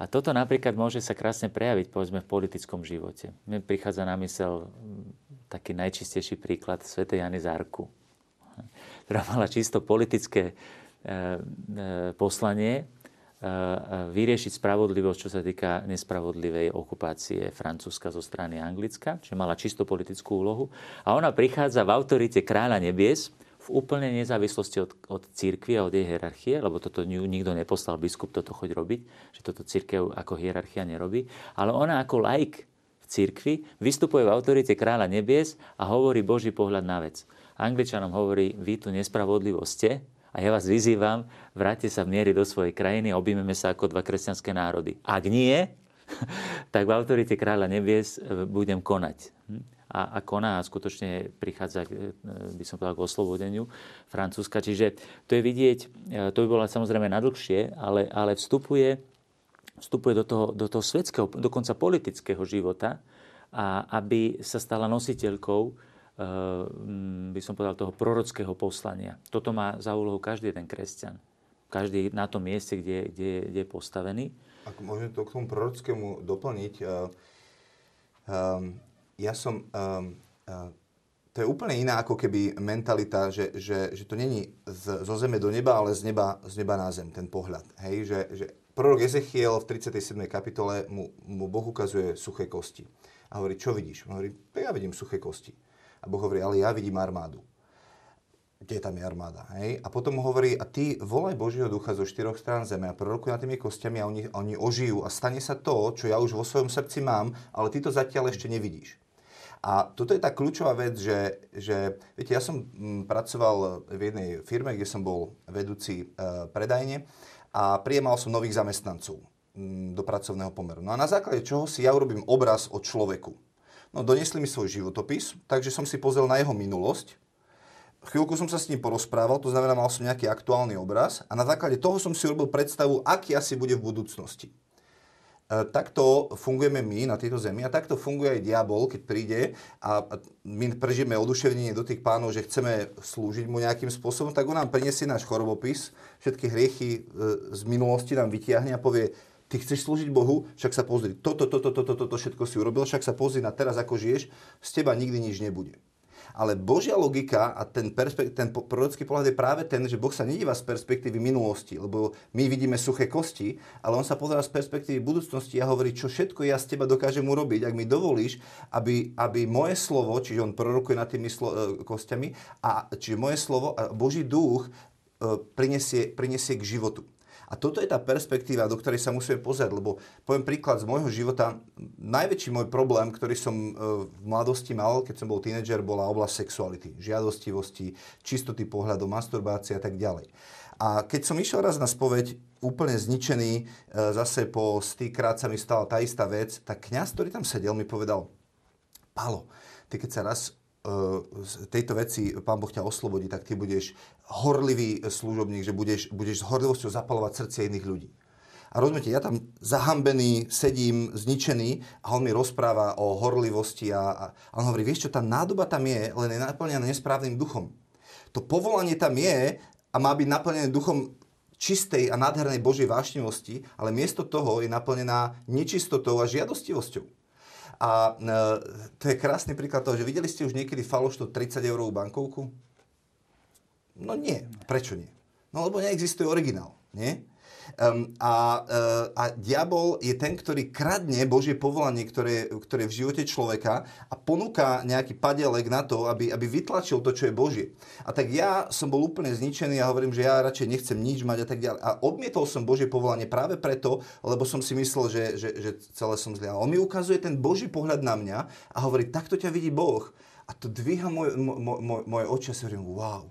A toto napríklad môže sa krásne prejaviť, povedzme, v politickom živote. Mne prichádza na mysel taký najčistejší príklad Sv. Jany Zárku, ktorá mala čisto politické e, poslanie, vyriešiť spravodlivosť, čo sa týka nespravodlivej okupácie Francúzska zo strany Anglicka, čiže mala čisto politickú úlohu. A ona prichádza v autorite kráľa nebies, v úplnej nezávislosti od, od církvy a od jej hierarchie, lebo toto nikto neposlal biskup toto choď robiť, že toto církev ako hierarchia nerobí, ale ona ako laik v církvi vystupuje v autorite kráľa nebies a hovorí Boží pohľad na vec. Angličanom hovorí, vy tu nespravodlivo ste, A ja vás vyzývam, vráťte sa v miery do svojej krajiny a objímeme sa ako dva kresťanské národy. Ak nie, tak v autorite kráľa nebies e, budem konať. Hm? A, a koná a skutočne prichádza, e, by som povedal, k oslobodeniu Francúzska. Čiže to je vidieť, e, to by bolo samozrejme nadlhšie, ale, ale vstupuje, vstupuje do toho, do toho svetského, dokonca politického života, a aby sa stala nositeľkou by som povedal, toho prorockého poslania. Toto má za úlohu každý ten kresťan. Každý na tom mieste, kde, kde, kde je postavený. Ak môžem to k tomu prorockému doplniť, uh, um, ja som... Um, uh, to je úplne iná ako keby mentalita, že, že, že to není z, zo zeme do neba, ale z neba, z neba na zem, ten pohľad. Hej? Že, že prorok Ezechiel v 37. kapitole mu, mu Boh ukazuje suché kosti. A hovorí, čo vidíš? On hovorí, ja vidím suché kosti. A Boh hovorí, ale ja vidím armádu. Kde tam je armáda? Hej? A potom hovorí, a ty volaj Božieho ducha zo štyroch strán zeme a prorokuj nad tými kostiami a oni, oni ožijú a stane sa to, čo ja už vo svojom srdci mám, ale ty to zatiaľ ešte nevidíš. A toto je tá kľúčová vec, že, že viete, ja som mm, pracoval v jednej firme, kde som bol vedúci e, predajne a prijemal som nových zamestnancov m, mm, do pracovného pomeru. No a na základe čoho si ja urobím obraz o človeku. No donesli mi svoj životopis, takže som si pozrel na jeho minulosť. Chvíľku som sa s ním porozprával, to znamená, mal som nejaký aktuálny obraz a na základe toho som si urobil predstavu, aký asi bude v budúcnosti. E, takto fungujeme my na tejto zemi a takto funguje aj diabol, keď príde a my prežijeme oduševnenie do tých pánov, že chceme slúžiť mu nejakým spôsobom, tak on nám prinesie náš chorobopis, všetky hriechy e, z minulosti nám vytiahne a povie, Ty chceš slúžiť Bohu, však sa pozri, toto, toto, toto, toto všetko si urobil, však sa pozri na teraz, ako žiješ, z teba nikdy nič nebude. Ale Božia logika a ten, perspekt- ten prorocký pohľad je práve ten, že Boh sa nedíva z perspektívy minulosti, lebo my vidíme suché kosti, ale on sa pozerá z perspektívy budúcnosti a hovorí, čo všetko ja z teba dokážem urobiť, ak mi dovolíš, aby, aby moje slovo, čiže on prorokuje nad tými slo- e, kostiami, a čiže moje slovo a Boží duch e, prinesie, prinesie k životu. A toto je tá perspektíva, do ktorej sa musíme pozrieť, lebo poviem príklad z môjho života. Najväčší môj problém, ktorý som e, v mladosti mal, keď som bol tínedžer, bola oblasť sexuality, žiadostivosti, čistoty pohľadu, masturbácie a tak ďalej. A keď som išiel raz na spoveď, úplne zničený, e, zase po stýkrát sa mi stala tá istá vec, tak kňaz, ktorý tam sedel, mi povedal, Palo, ty keď sa raz tejto veci Pán Boh ťa oslobodí, tak ty budeš horlivý služobník, že budeš, budeš s horlivosťou zapalovať srdcia iných ľudí. A rozumiete, ja tam zahambený, sedím, zničený a on mi rozpráva o horlivosti a, a on hovorí, vieš čo, tá nádoba tam je, len je naplnená nesprávnym duchom. To povolanie tam je a má byť naplnené duchom čistej a nádhernej Božej vášnivosti, ale miesto toho je naplnená nečistotou a žiadostivosťou. A e, to je krásny príklad toho, že videli ste už niekedy falošnú 30 eurovú bankovku? No nie. Prečo nie? No lebo neexistuje originál. Nie? Um, a, uh, a diabol je ten, ktorý kradne Božie povolanie, ktoré, ktoré je v živote človeka a ponúka nejaký padelek na to, aby, aby vytlačil to, čo je Božie. A tak ja som bol úplne zničený a hovorím, že ja radšej nechcem nič mať a tak ďalej. A odmietol som Božie povolanie práve preto, lebo som si myslel, že, že, že celé som zlý. A on mi ukazuje ten Boží pohľad na mňa a hovorí, takto ťa vidí Boh. A to dvíha moje, moje, moje oči a si hovorím, wow,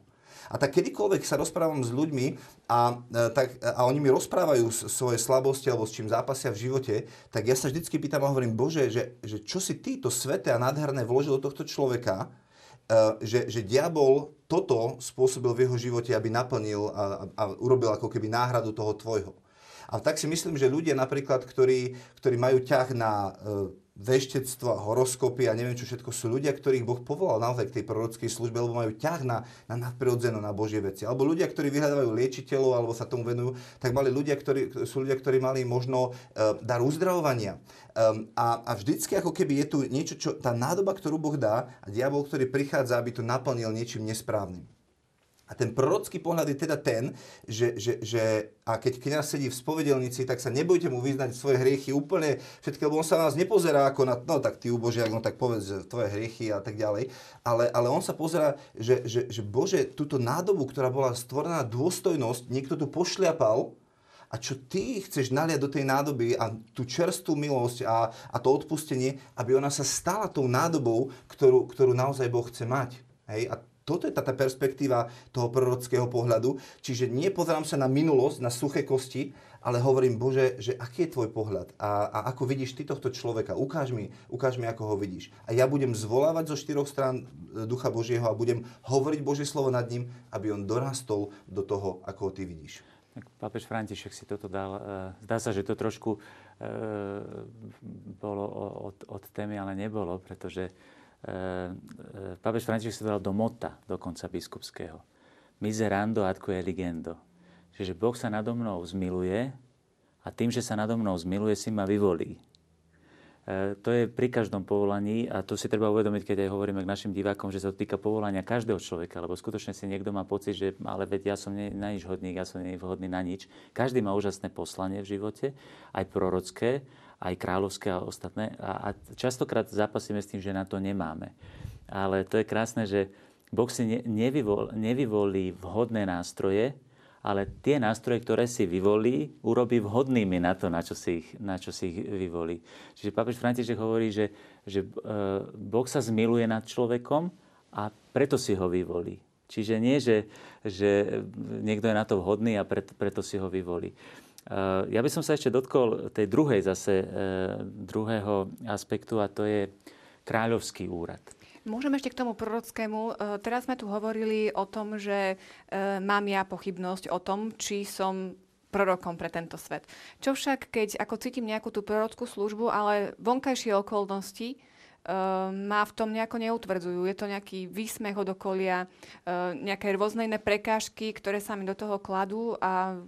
a tak kedykoľvek sa rozprávam s ľuďmi a, e, tak, a oni mi rozprávajú svoje slabosti alebo s čím zápasia v živote, tak ja sa vždycky pýtam a hovorím, Bože, že, že čo si ty to sveté a nádherné vložil do tohto človeka, e, že, že diabol toto spôsobil v jeho živote, aby naplnil a, a urobil ako keby náhradu toho tvojho. A tak si myslím, že ľudia napríklad, ktorí, ktorí majú ťah na e, veštectvo, horoskopy a neviem čo všetko sú ľudia, ktorých Boh povolal naozaj k tej prorockej službe, lebo majú ťah na, na nadprirodzenú, na Božie veci. Alebo ľudia, ktorí vyhľadávajú liečiteľov alebo sa tomu venujú, tak mali ľudia, ktorí, sú ľudia, ktorí mali možno uh, dar uzdravovania. Um, a, a vždycky ako keby je tu niečo, čo, tá nádoba, ktorú Boh dá a diabol, ktorý prichádza, aby to naplnil niečím nesprávnym. A ten prorocký pohľad je teda ten, že, že, že a keď kniaz sedí v spovedelnici, tak sa nebojte mu vyznať svoje hriechy úplne všetky, lebo on sa na nás nepozerá ako na, no tak ty ubožiak, no tak povedz že tvoje hriechy a tak ďalej, ale, ale on sa pozerá, že, že, že Bože, túto nádobu, ktorá bola stvorená dôstojnosť, niekto tu pošliapal, a čo ty chceš naliať do tej nádoby a tú čerstvú milosť a, a to odpustenie, aby ona sa stala tou nádobou, ktorú, ktorú naozaj Boh chce mať. Hej? A toto je tá, tá perspektíva toho prorockého pohľadu. Čiže nie pozerám sa na minulosť, na suché kosti, ale hovorím, Bože, že aký je tvoj pohľad a, a ako vidíš ty tohto človeka. Ukáž mi, ukáž mi, ako ho vidíš. A ja budem zvolávať zo štyroch strán e, Ducha Božieho a budem hovoriť Božie slovo nad ním, aby on dorastol do toho, ako ho ty vidíš. Tak pápež František si toto dal. E, zdá sa, že to trošku e, bolo od, od témy, ale nebolo, pretože pápež František si dal do mota dokonca biskupského. Miserando adque eligendo Čiže Boh sa nado mnou zmiluje a tým, že sa nado mnou zmiluje, si ma vyvolí. E, to je pri každom povolaní a to si treba uvedomiť, keď aj hovoríme k našim divákom, že sa to týka povolania každého človeka, lebo skutočne si niekto má pocit, že ale veď ja som nie, na nič hodný, ja som nie vhodný na nič. Každý má úžasné poslanie v živote, aj prorocké, aj kráľovské a ostatné. A, a častokrát zápasíme s tým, že na to nemáme. Ale to je krásne, že Boh si ne, nevyvol, nevyvolí vhodné nástroje, ale tie nástroje, ktoré si vyvolí, urobí vhodnými na to, na čo si ich, na čo si ich vyvolí. Čiže pápež František hovorí, že, že e, Boh sa zmiluje nad človekom a preto si ho vyvolí. Čiže nie, že, že niekto je na to vhodný a preto, preto si ho vyvolí. E, ja by som sa ešte dotkol tej druhej zase, e, druhého aspektu a to je kráľovský úrad. Môžem ešte k tomu prorockému. E, teraz sme tu hovorili o tom, že e, mám ja pochybnosť o tom, či som prorokom pre tento svet. Čo však, keď ako cítim nejakú tú prorockú službu, ale vonkajšie okolnosti uh, ma v tom nejako neutvrdzujú. Je to nejaký výsmech od okolia, nejaké rôzne iné prekážky, ktoré sa mi do toho kladú a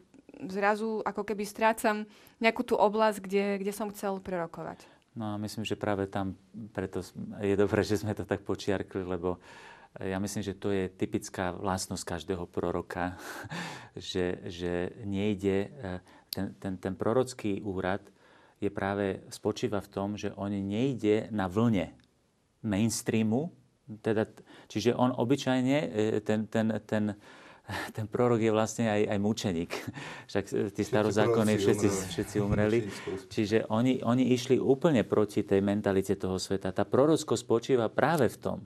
zrazu ako keby strácam nejakú tú oblasť, kde, kde som chcel prerokovať. No a myslím, že práve tam preto je dobré, že sme to tak počiarkli, lebo ja myslím, že to je typická vlastnosť každého proroka, že, že nejde, e, ten, ten, ten prorocký úrad je práve, spočíva v tom, že on nejde na vlne mainstreamu, teda, čiže on obyčajne, e, ten, ten, ten, ten prorok je vlastne aj, aj mučeník. Však tí starozákony všetci, všetci umreli. Čiže oni, oni išli úplne proti tej mentalite toho sveta. Tá prorocko spočíva práve v tom.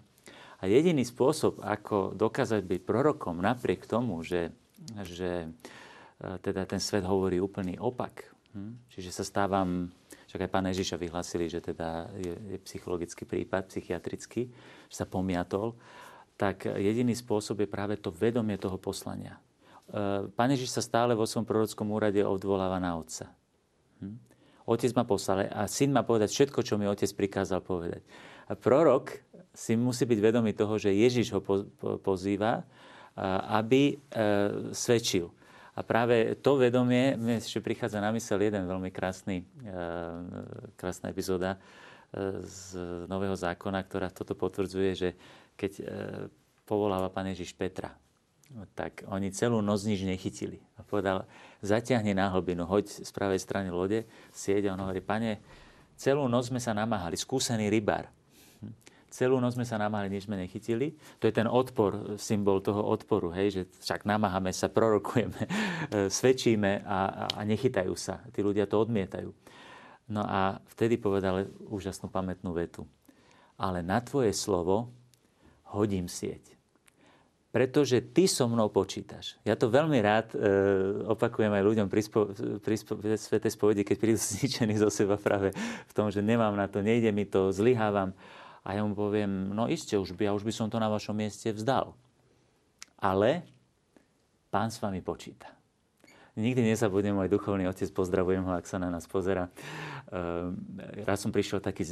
A jediný spôsob, ako dokázať byť prorokom napriek tomu, že, že e, teda ten svet hovorí úplný opak. Hm? Čiže sa stávam, však aj pána Ježiša vyhlasili, že teda je, je psychologický prípad, psychiatrický, že sa pomiatol tak jediný spôsob je práve to vedomie toho poslania. E, Pán Ježiš sa stále vo svojom prorockom úrade odvoláva na Otca. Hm? Otec ma poslal a syn má povedať všetko, čo mi otec prikázal povedať. A prorok si musí byť vedomý toho, že Ježiš ho pozýva, aby e, svedčil. A práve to vedomie, mne ešte prichádza na mysel jeden veľmi krásny, e, krásna epizóda z Nového zákona, ktorá toto potvrdzuje, že keď e, povoláva pán Ježiš Petra, tak oni celú noc nič nechytili. A povedal, zaťahni na hlbinu, hoď z pravej strany lode, sieť a on hovorí, pane, celú noc sme sa namáhali, skúsený rybár. Hm. Celú noc sme sa namáhali, nič sme nechytili. To je ten odpor, symbol toho odporu, hej, že však namáhame sa, prorokujeme, svedčíme a, a nechytajú sa. Tí ľudia to odmietajú. No a vtedy povedal úžasnú pamätnú vetu. Ale na tvoje slovo hodím sieť. Pretože ty so mnou počítaš. Ja to veľmi rád e, opakujem aj ľuďom pri, spo, pri spo, svetej spovedi, keď prídu zničení zo seba práve v tom, že nemám na to, nejde mi to, zlyhávam. A ja mu poviem, no iste, už by, ja už by som to na vašom mieste vzdal. Ale pán s vami počíta. Nikdy nezabudnem môj duchovný otec, pozdravujem ho, ak sa na nás pozera. Ehm, raz som prišiel taký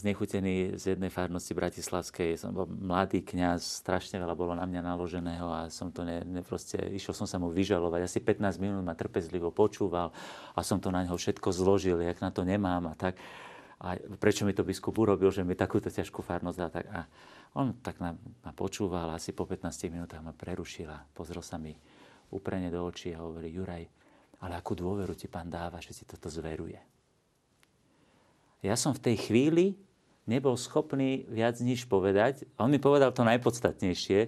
znechutený z jednej farnosti bratislavskej. Som bol mladý kňaz, strašne veľa bolo na mňa naloženého a som to ne, ne proste, išiel som sa mu vyžalovať. Asi 15 minút ma trpezlivo počúval a som to na neho všetko zložil, jak na to nemám a tak. A prečo mi to biskup urobil, že mi takúto ťažkú farnosť dá. Tak, a on tak ma, ma počúval, asi po 15 minútach ma prerušil a pozrel sa mi uprene do očí a hovorí, Juraj, ale akú dôveru ti pán dáva, že si toto zveruje. Ja som v tej chvíli nebol schopný viac nič povedať. On mi povedal to najpodstatnejšie,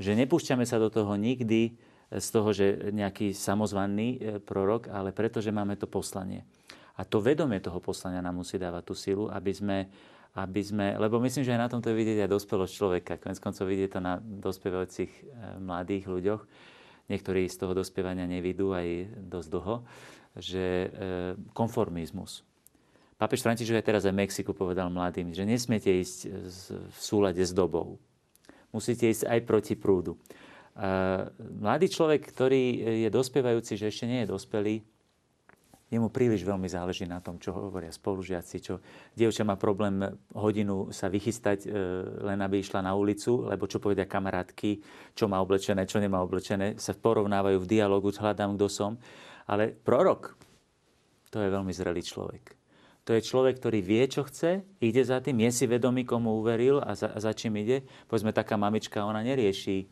že nepúšťame sa do toho nikdy z toho, že nejaký samozvanný e, prorok, ale preto, že máme to poslanie. A to vedomie toho poslania nám musí dávať tú silu, aby sme aby sme, lebo myslím, že aj na tomto je vidieť aj dospelosť človeka. Konec koncov vidieť to na dospievajúcich e, mladých ľuďoch. Niektorí z toho dospievania nevidú aj dosť dlho, že e, konformizmus. Pápež František aj teraz aj Mexiku povedal mladým, že nesmiete ísť v súlade s dobou. Musíte ísť aj proti prúdu. Mladý človek, ktorý je dospievajúci, že ešte nie je dospelý, jemu príliš veľmi záleží na tom, čo hovoria spolužiaci, čo dievča má problém hodinu sa vychystať, e, len aby išla na ulicu, lebo čo povedia kamarátky, čo má oblečené, čo nemá oblečené, sa porovnávajú v dialogu, hľadám, kto som. Ale prorok, to je veľmi zrelý človek. To je človek, ktorý vie, čo chce, ide za tým, je si vedomý, komu uveril a za, za čím ide. Povedzme, taká mamička, ona nerieši, e,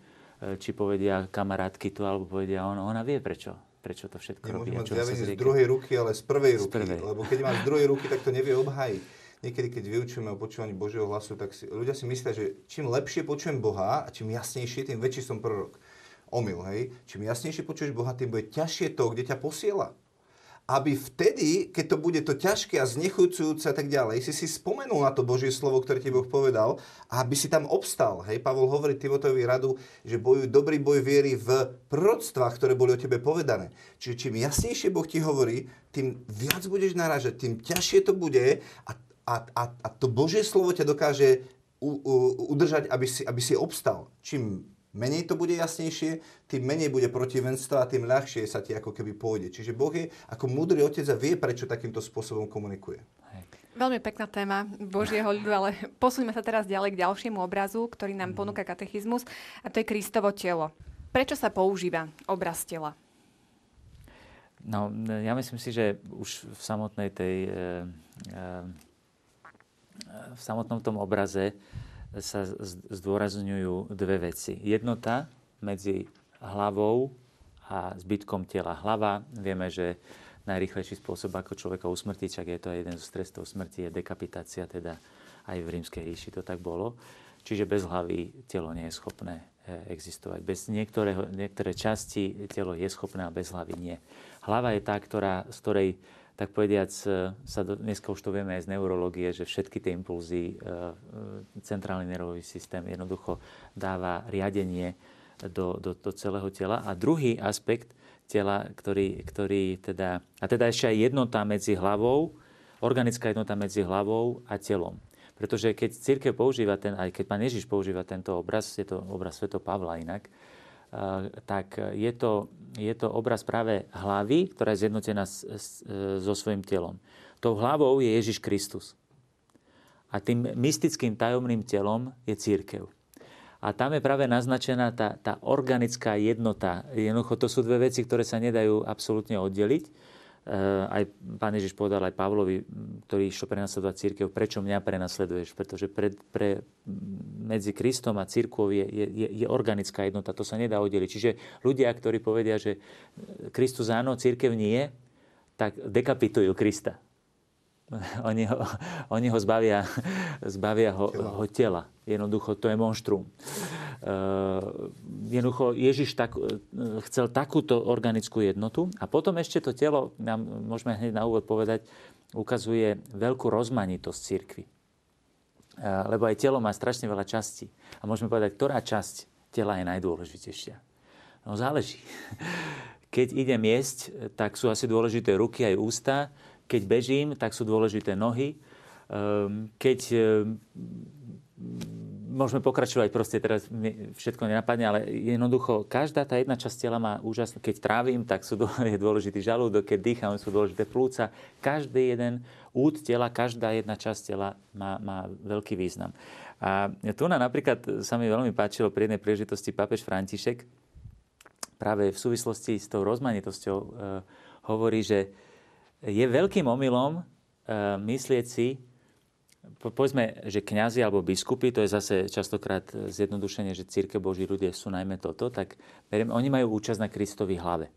či povedia kamarátky tu, alebo povedia ono. Ona vie, prečo prečo to všetko robí. Nemôže mať zjavenie z druhej ruky, ale z prvej z ruky. Prvej. Lebo keď má z druhej ruky, tak to nevie obhajiť. Niekedy, keď vyučujeme o počúvaní Božieho hlasu, tak si, ľudia si myslia, že čím lepšie počujem Boha a čím jasnejšie, tým väčší som prorok. Omyl, hej? Čím jasnejšie počuješ Boha, tým bude ťažšie to, kde ťa posiela aby vtedy, keď to bude to ťažké a znechujúcujúce a tak ďalej, si si spomenul na to Božie slovo, ktoré ti Boh povedal a aby si tam obstal. Hej, Pavol hovorí Timotovi radu, že bojuj dobrý boj viery v proroctvách, ktoré boli o tebe povedané. Čiže čím jasnejšie Boh ti hovorí, tým viac budeš naražať, tým ťažšie to bude a, a, a, a to Božie slovo ťa dokáže u, u, udržať, aby si, aby si obstal. Čím menej to bude jasnejšie, tým menej bude protivenstva a tým ľahšie sa ti ako keby pôjde. Čiže Boh je ako múdry otec a vie, prečo takýmto spôsobom komunikuje. Veľmi pekná téma Božieho ľudu, ale posuňme sa teraz ďalej k ďalšiemu obrazu, ktorý nám mhm. ponúka katechizmus, a to je Kristovo telo. Prečo sa používa obraz tela? No, ja myslím si, že už v samotnej tej, e, e, v samotnom tom obraze sa zdôrazňujú dve veci. Jednota medzi hlavou a zbytkom tela. Hlava, vieme, že najrychlejší spôsob, ako človeka usmrtiť, čak je to jeden z trestov smrti, je dekapitácia, teda aj v rímskej ríši to tak bolo. Čiže bez hlavy telo nie je schopné e, existovať. Bez niektorého, niektoré časti telo je schopné a bez hlavy nie. Hlava je tá, ktorá, z ktorej tak povediac, e, sa do, dneska už to vieme aj z neurológie, že všetky tie impulzy, e, e, centrálny nervový systém jednoducho dáva riadenie do, do, do celého tela. A druhý aspekt tela, ktorý, ktorý teda, a teda ešte aj jednota medzi hlavou, organická jednota medzi hlavou a telom. Pretože keď církev používa ten, aj keď pán Ježiš používa tento obraz, je to obraz Sveto Pavla inak, tak je to, je to obraz práve hlavy, ktorá je zjednotená s, s, so svojím telom. Tou hlavou je Ježiš Kristus. A tým mystickým tajomným telom je církev. A tam je práve naznačená tá, tá organická jednota. Jednoducho to sú dve veci, ktoré sa nedajú absolútne oddeliť Eh, aj pán Ježiš povedal aj Pavlovi, ktorý išiel prenasledovať církev, prečo mňa prenasleduješ? Pretože pre, pre, medzi Kristom a církvou je, je, je organická jednota, to sa nedá oddeliť. Čiže ľudia, ktorí povedia, že Kristus áno, církev nie, tak dekapitujú Krista. Oni ho, oni ho zbavia, zbavia ho, tela. ho tela. Jednoducho, to je monštrum. Uh, jednoducho, Ježiš tak, uh, chcel takúto organickú jednotu a potom ešte to telo, nám môžeme hneď na úvod povedať, ukazuje veľkú rozmanitosť církvy. Uh, lebo aj telo má strašne veľa častí. A môžeme povedať, ktorá časť tela je najdôležitejšia. No záleží. Keď idem jesť, tak sú asi dôležité ruky aj ústa, keď bežím, tak sú dôležité nohy. Ehm, keď ehm, môžeme pokračovať, proste teraz všetko nenapadne, ale jednoducho každá tá jedna časť tela má úžasné. Keď trávim, tak sú, je dôležitý žalúdok, keď dýcham, sú dôležité plúca. Každý jeden út tela, každá jedna časť tela má, má veľký význam. A tu na napríklad sa mi veľmi páčilo pri jednej príležitosti pápež František, práve v súvislosti s tou rozmanitosťou e, hovorí, že je veľkým omylom uh, myslieť si, po, povedzme, že kňazi alebo biskupy, to je zase častokrát zjednodušenie, že círke Boží ľudia sú najmä toto, tak beriem, oni majú účasť na Kristovi hlave.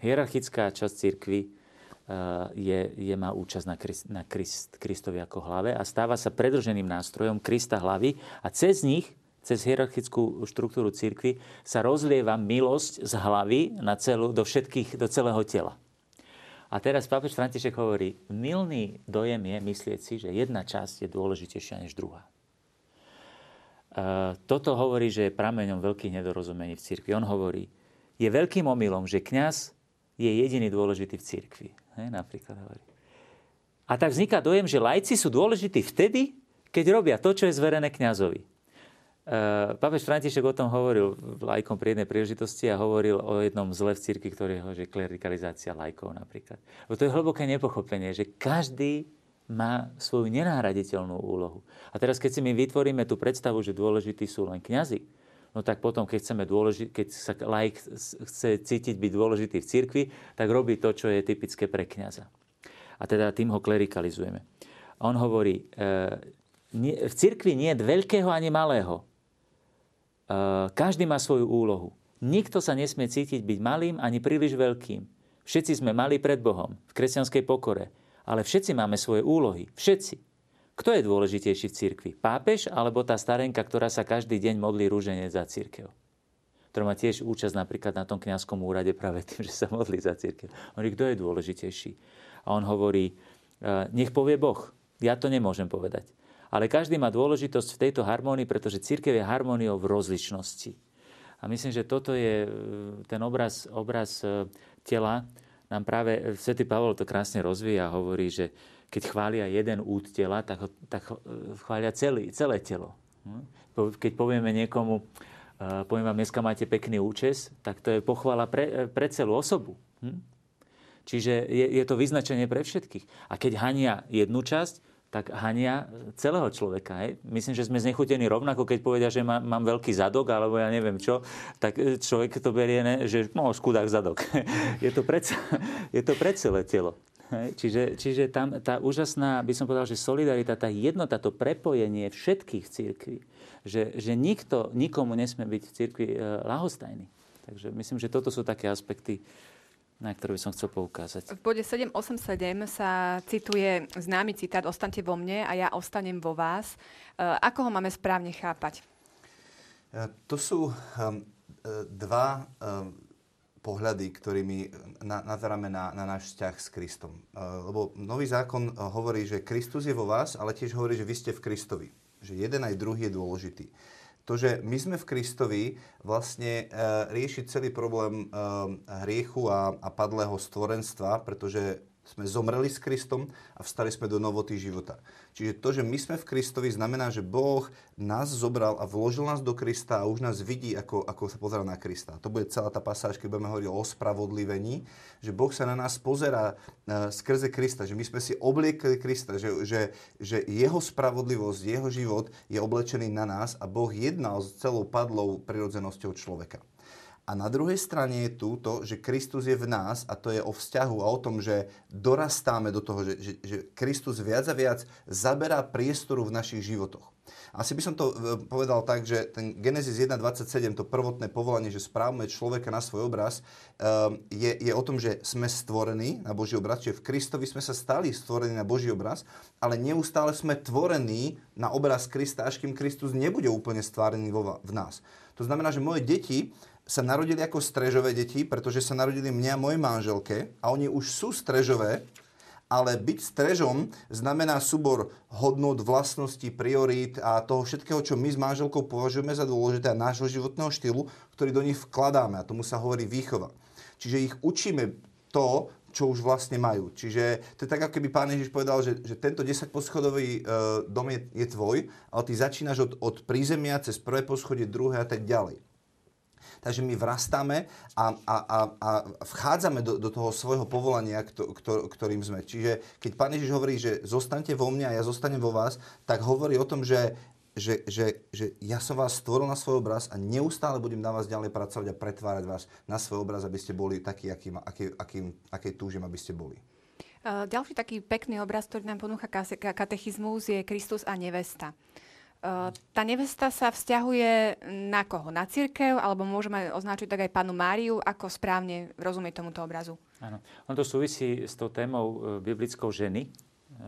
Hierarchická časť církvy uh, je, je, má účasť na, Krist, na Krist, Kristovi ako hlave a stáva sa predrženým nástrojom Krista hlavy a cez nich cez hierarchickú štruktúru církvy sa rozlieva milosť z hlavy na celú, do, všetkých, do celého tela. A teraz pápež František hovorí, milný dojem je myslieť si, že jedna časť je dôležitejšia než druhá. Uh, toto hovorí, že je prameňom veľkých nedorozumení v cirkvi. On hovorí, je veľkým omylom, že kňaz je jediný dôležitý v cirkvi. Hej, napríklad hovorí. A tak vzniká dojem, že lajci sú dôležití vtedy, keď robia to, čo je zverené kňazovi. Uh, Pápež František o tom hovoril lajkom pri jednej príležitosti a hovoril o jednom zle v cirkvi, ktorý je klerikalizácia lajkov napríklad. Bo to je hlboké nepochopenie, že každý má svoju nenahraditeľnú úlohu. A teraz, keď si my vytvoríme tú predstavu, že dôležití sú len kňazi, no tak potom, keď, chceme dôleži- keď sa lajk chce cítiť byť dôležitý v cirkvi, tak robí to, čo je typické pre kňaza. A teda tým ho klerikalizujeme. A on hovorí, e, v cirkvi nie je veľkého ani malého, Eh, každý má svoju úlohu. Nikto sa nesmie cítiť byť malým ani príliš veľkým. Všetci sme mali pred Bohom v kresťanskej pokore, ale všetci máme svoje úlohy. Všetci. Kto je dôležitejší v cirkvi? Pápež alebo tá starenka, ktorá sa každý deň modlí rúženie za církev? Ktorá má tiež účasť napríklad na tom kňazskom úrade práve tým, že sa modlí za církev. On hovorí, kto je dôležitejší? A on hovorí, eh, nech povie Boh. Ja to nemôžem povedať. Ale každý má dôležitosť v tejto harmónii, pretože církev je harmóniou v rozličnosti. A myslím, že toto je e, ten obraz, obraz e, tela. Nám práve e, Sv. Pavol to krásne rozvíja a hovorí, že keď chvália jeden út tela, tak, tak chvália celý, celé telo. Hm? Keď povieme niekomu, poviem vám, dneska máte pekný účes, tak to je pochvala pre, pre celú osobu. Hm? Čiže je, je to vyznačenie pre všetkých. A keď hania jednu časť, tak hania celého človeka. Hej? Myslím, že sme znechutení rovnako, keď povedia, že má, mám veľký zadok, alebo ja neviem čo, tak e, človek to berie, ne, že no, skudák zadok. je, to pre, je to pre celé telo. Hej? Čiže, čiže tam tá úžasná, by som povedal, že solidarita, tá jednota, to prepojenie všetkých církví, že, že nikto, nikomu nesmie byť v církvi e, lahostajný. Takže myslím, že toto sú také aspekty, na ktorú by som chcel poukázať. V bode 787 sa cituje známy citát Ostaňte vo mne a ja ostanem vo vás. E, ako ho máme správne chápať? E, to sú um, dva um, pohľady, ktorými nazeráme na, na náš vzťah s Kristom. Lebo nový zákon hovorí, že Kristus je vo vás, ale tiež hovorí, že vy ste v Kristovi. Že jeden aj druhý je dôležitý to, že my sme v Kristovi, vlastne e, rieši celý problém e, hriechu a, a padlého stvorenstva, pretože sme zomreli s Kristom a vstali sme do novoty života. Čiže to, že my sme v Kristovi, znamená, že Boh nás zobral a vložil nás do Krista a už nás vidí, ako, ako sa pozera na Krista. To bude celá tá pasáž, keď budeme hovoriť o ospravodlivení, že Boh sa na nás pozera uh, skrze Krista, že my sme si obliekli Krista, že, že, že jeho spravodlivosť, jeho život je oblečený na nás a Boh jednal s celou padlou prirodzenosťou človeka. A na druhej strane je tu to, že Kristus je v nás a to je o vzťahu a o tom, že dorastáme do toho, že, že, že Kristus viac a viac zaberá priestoru v našich životoch. Asi by som to e, povedal tak, že ten Genesis 1.27, to prvotné povolanie, že správame človeka na svoj obraz, e, je, je o tom, že sme stvorení na Boží obraz, čiže v Kristovi sme sa stali stvorení na Boží obraz, ale neustále sme tvorení na obraz Krista, až kým Kristus nebude úplne stvorený v nás. To znamená, že moje deti sa narodili ako strežové deti, pretože sa narodili mňa a mojej manželke a oni už sú strežové, ale byť strežom znamená súbor hodnot, vlastností, priorít a toho všetkého, čo my s manželkou považujeme za dôležité a nášho životného štýlu, ktorý do nich vkladáme a tomu sa hovorí výchova. Čiže ich učíme to, čo už vlastne majú. Čiže to je tak, ako keby pán Ježiš povedal, že, že tento 10 poschodový e, dom je, je tvoj, ale ty začínaš od, od prízemia cez prvé poschodie, druhé a tak ďalej takže my vrastáme a, a, a, a vchádzame do, do toho svojho povolania, kto, kto, ktorým sme. Čiže keď Pán Ježiš hovorí, že zostaňte vo mne a ja zostanem vo vás, tak hovorí o tom, že že, že, že ja som vás stvoril na svoj obraz a neustále budem na vás ďalej pracovať a pretvárať vás na svoj obraz, aby ste boli takí, akým, aký, akým, aký túžim, aby ste boli. Ďalší taký pekný obraz, ktorý nám ponúcha katechizmus, je Kristus a nevesta. Tá nevesta sa vzťahuje na koho? Na církev? Alebo môžeme označiť tak aj panu Máriu? Ako správne rozumieť tomuto obrazu? Áno. On to súvisí s tou témou e, biblickou ženy,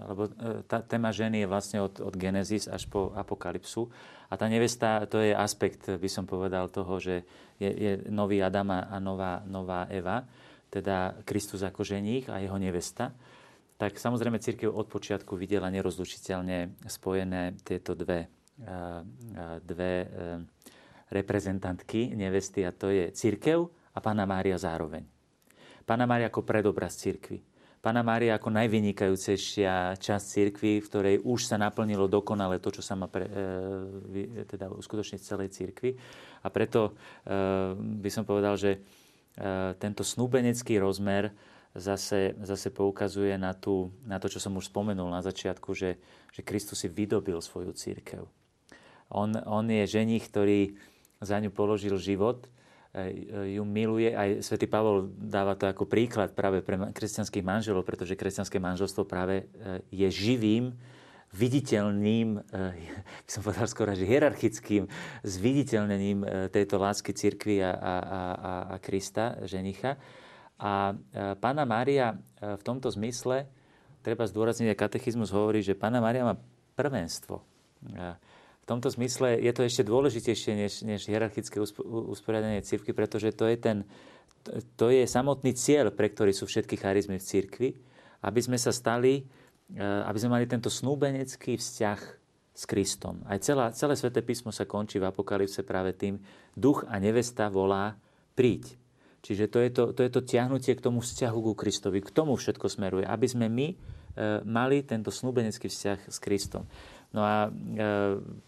lebo e, tá téma ženy je vlastne od, od Genesis až po Apokalypsu. A tá nevesta, to je aspekt, by som povedal, toho, že je, je nový Adam a nová, nová Eva. teda Kristus ako ženích a jeho nevesta, tak samozrejme církev od počiatku videla nerozlučiteľne spojené tieto dve, dve reprezentantky nevesty a to je církev a Pána Mária zároveň. Pána Mária ako predobraz církvy. Pána Mária ako najvynikajúcejšia časť církvy, v ktorej už sa naplnilo dokonale to, čo sa má pre, e, teda uskutočniť v celej církvi. A preto e, by som povedal, že e, tento snúbenecký rozmer zase, zase poukazuje na, tú, na to, čo som už spomenul na začiatku, že, že Kristus si vydobil svoju církev. On, on je ženich, ktorý za ňu položil život ju miluje. Aj svätý Pavol dáva to ako príklad práve pre kresťanských manželov, pretože kresťanské manželstvo práve e, je živým, viditeľným, e, by som povedal skoro, že hierarchickým zviditeľnením e, tejto lásky cirkvi a, a, a, a Krista, ženicha. A Pána Mária v tomto zmysle, treba zdôrazniť, aj katechizmus hovorí, že Pána Mária má prvenstvo v tomto zmysle je to ešte dôležitejšie než, než hierarchické usporiadanie cirkvi, pretože to je, ten, to je samotný cieľ, pre ktorý sú všetky charizmy v cirkvi, aby sme sa stali, eh, aby sme mali tento snúbenecký vzťah s Kristom. Aj celá, celé sväté písmo sa končí v Apokalypse práve tým, duch a nevesta volá príď. Čiže to je to, to je to tiahnutie k tomu vzťahu ku Kristovi. K tomu všetko smeruje, aby sme my e, mali tento snúbenecký vzťah s Kristom. No a e,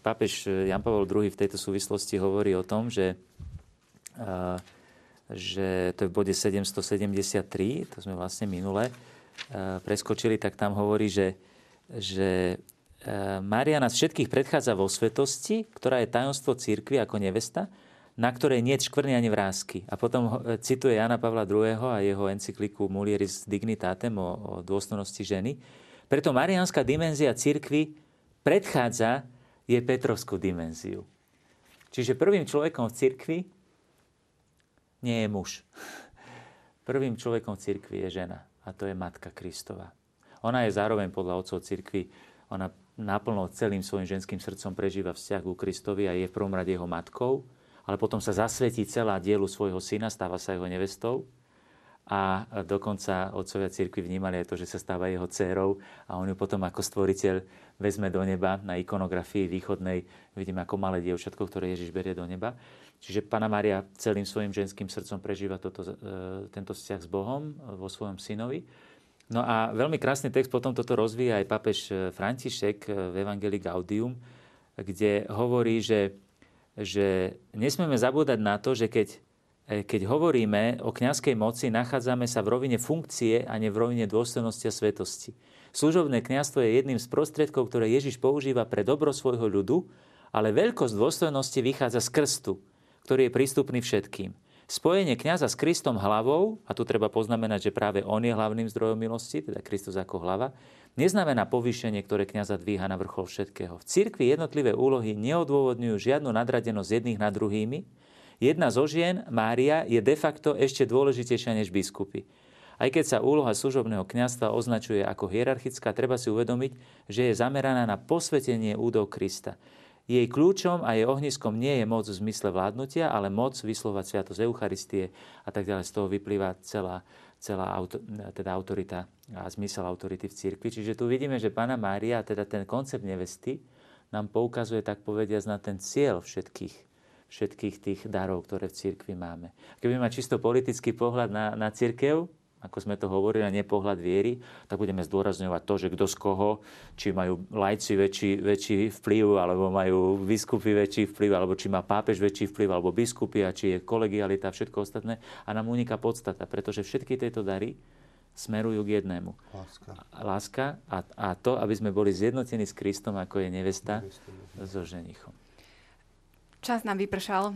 pápež Jan Pavel II v tejto súvislosti hovorí o tom, že, e, že to je v bode 773, to sme vlastne minule e, preskočili, tak tam hovorí, že, že Mária nás všetkých predchádza vo svetosti, ktorá je tajomstvo církvy ako nevesta, na ktorej nie je škvrny ani vrázky. A potom cituje Jana Pavla II. a jeho encykliku Mulieris Dignitatem o, o dôstojnosti ženy. Preto marianská dimenzia církvy predchádza, je Petrovskú dimenziu. Čiže prvým človekom v cirkvi nie je muž. Prvým človekom v cirkvi je žena a to je Matka Kristova. Ona je zároveň podľa otcov cirkvi, ona naplno celým svojim ženským srdcom prežíva vzťah ku Kristovi a je v prvom rade jeho matkou, ale potom sa zasvetí celá dielu svojho syna, stáva sa jeho nevestou a dokonca otcovia cirkvi vnímali aj to, že sa stáva jeho dcérou a on ju potom ako stvoriteľ vezme do neba na ikonografii východnej. Vidíme ako malé dievčatko, ktoré Ježiš berie do neba. Čiže Pana Maria celým svojim ženským srdcom prežíva toto, e, tento vzťah s Bohom vo svojom synovi. No a veľmi krásny text potom toto rozvíja aj papež František v Evangelii Gaudium, kde hovorí, že, že nesmieme zabúdať na to, že keď E, keď hovoríme o kňazskej moci, nachádzame sa v rovine funkcie a nie v rovine dôstojnosti a svetosti. Služobné kňazstvo je jedným z prostriedkov, ktoré Ježiš používa pre dobro svojho ľudu, ale veľkosť dôstojnosti vychádza z krstu, ktorý je prístupný všetkým. Spojenie kňaza s Kristom hlavou, a tu treba poznamenať, že práve on je hlavným zdrojom milosti, teda Kristus ako hlava, neznamená povýšenie, ktoré kňaza dvíha na vrchol všetkého. V cirkvi jednotlivé úlohy neodôvodňujú žiadnu nadradenosť jedných nad druhými, Jedna zo žien, Mária, je de facto ešte dôležitejšia než biskupy. Aj keď sa úloha služobného kňazstva označuje ako hierarchická, treba si uvedomiť, že je zameraná na posvetenie údov Krista. Jej kľúčom a jej ohniskom nie je moc v zmysle vládnutia, ale moc vyslovať sviatosť Eucharistie a tak ďalej. Z toho vyplýva celá, celá auto, teda autorita a zmysel autority v cirkvi. Čiže tu vidíme, že Pána Mária, teda ten koncept nevesty, nám poukazuje, tak povediať, na ten cieľ všetkých všetkých tých darov, ktoré v cirkvi máme. Keby mať čisto politický pohľad na, na cirkev, ako sme to hovorili, a nepohľad viery, tak budeme zdôrazňovať to, že kto z koho, či majú lajci väčší, väčší vplyv, alebo majú biskupy väčší vplyv, alebo či má pápež väčší vplyv, alebo biskupy, a či je kolegialita a všetko ostatné. A nám uniká podstata, pretože všetky tieto dary smerujú k jednému. Láska. Láska a, a to, aby sme boli zjednotení s Kristom, ako je nevesta, nevesta so ženichom. Čas nám vypršal. E,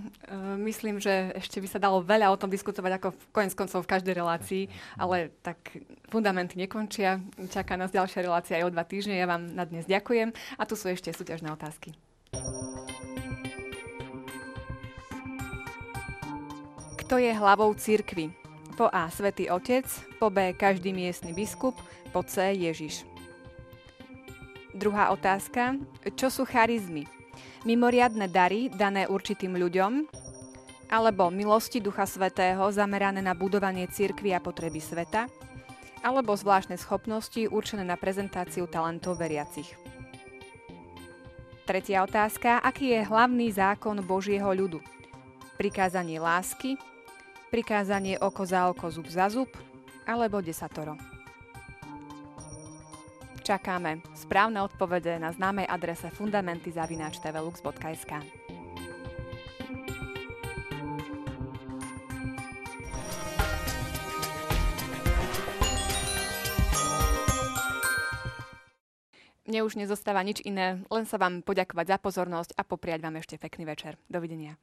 myslím, že ešte by sa dalo veľa o tom diskutovať, ako v konec koncov v každej relácii, ale tak fundamenty nekončia. Čaká nás ďalšia relácia aj o dva týždne. Ja vám na dnes ďakujem. A tu sú ešte súťažné otázky. Kto je hlavou církvy? Po A. Svetý Otec, po B. Každý miestny biskup, po C. Ježiš. Druhá otázka. Čo sú charizmy? Mimoriadne dary dané určitým ľuďom alebo milosti Ducha Svetého zamerané na budovanie cirkvy a potreby sveta, alebo zvláštne schopnosti určené na prezentáciu talentov veriacich. Tretia otázka. Aký je hlavný zákon Božieho ľudu? Prikázanie lásky, prikázanie oko za oko, zub za zub, alebo desatoro. Čakáme správne odpovede na známej adrese fundamenty.tvlux.sk. Mne už nezostáva nič iné, len sa vám poďakovať za pozornosť a popriať vám ešte pekný večer. Dovidenia.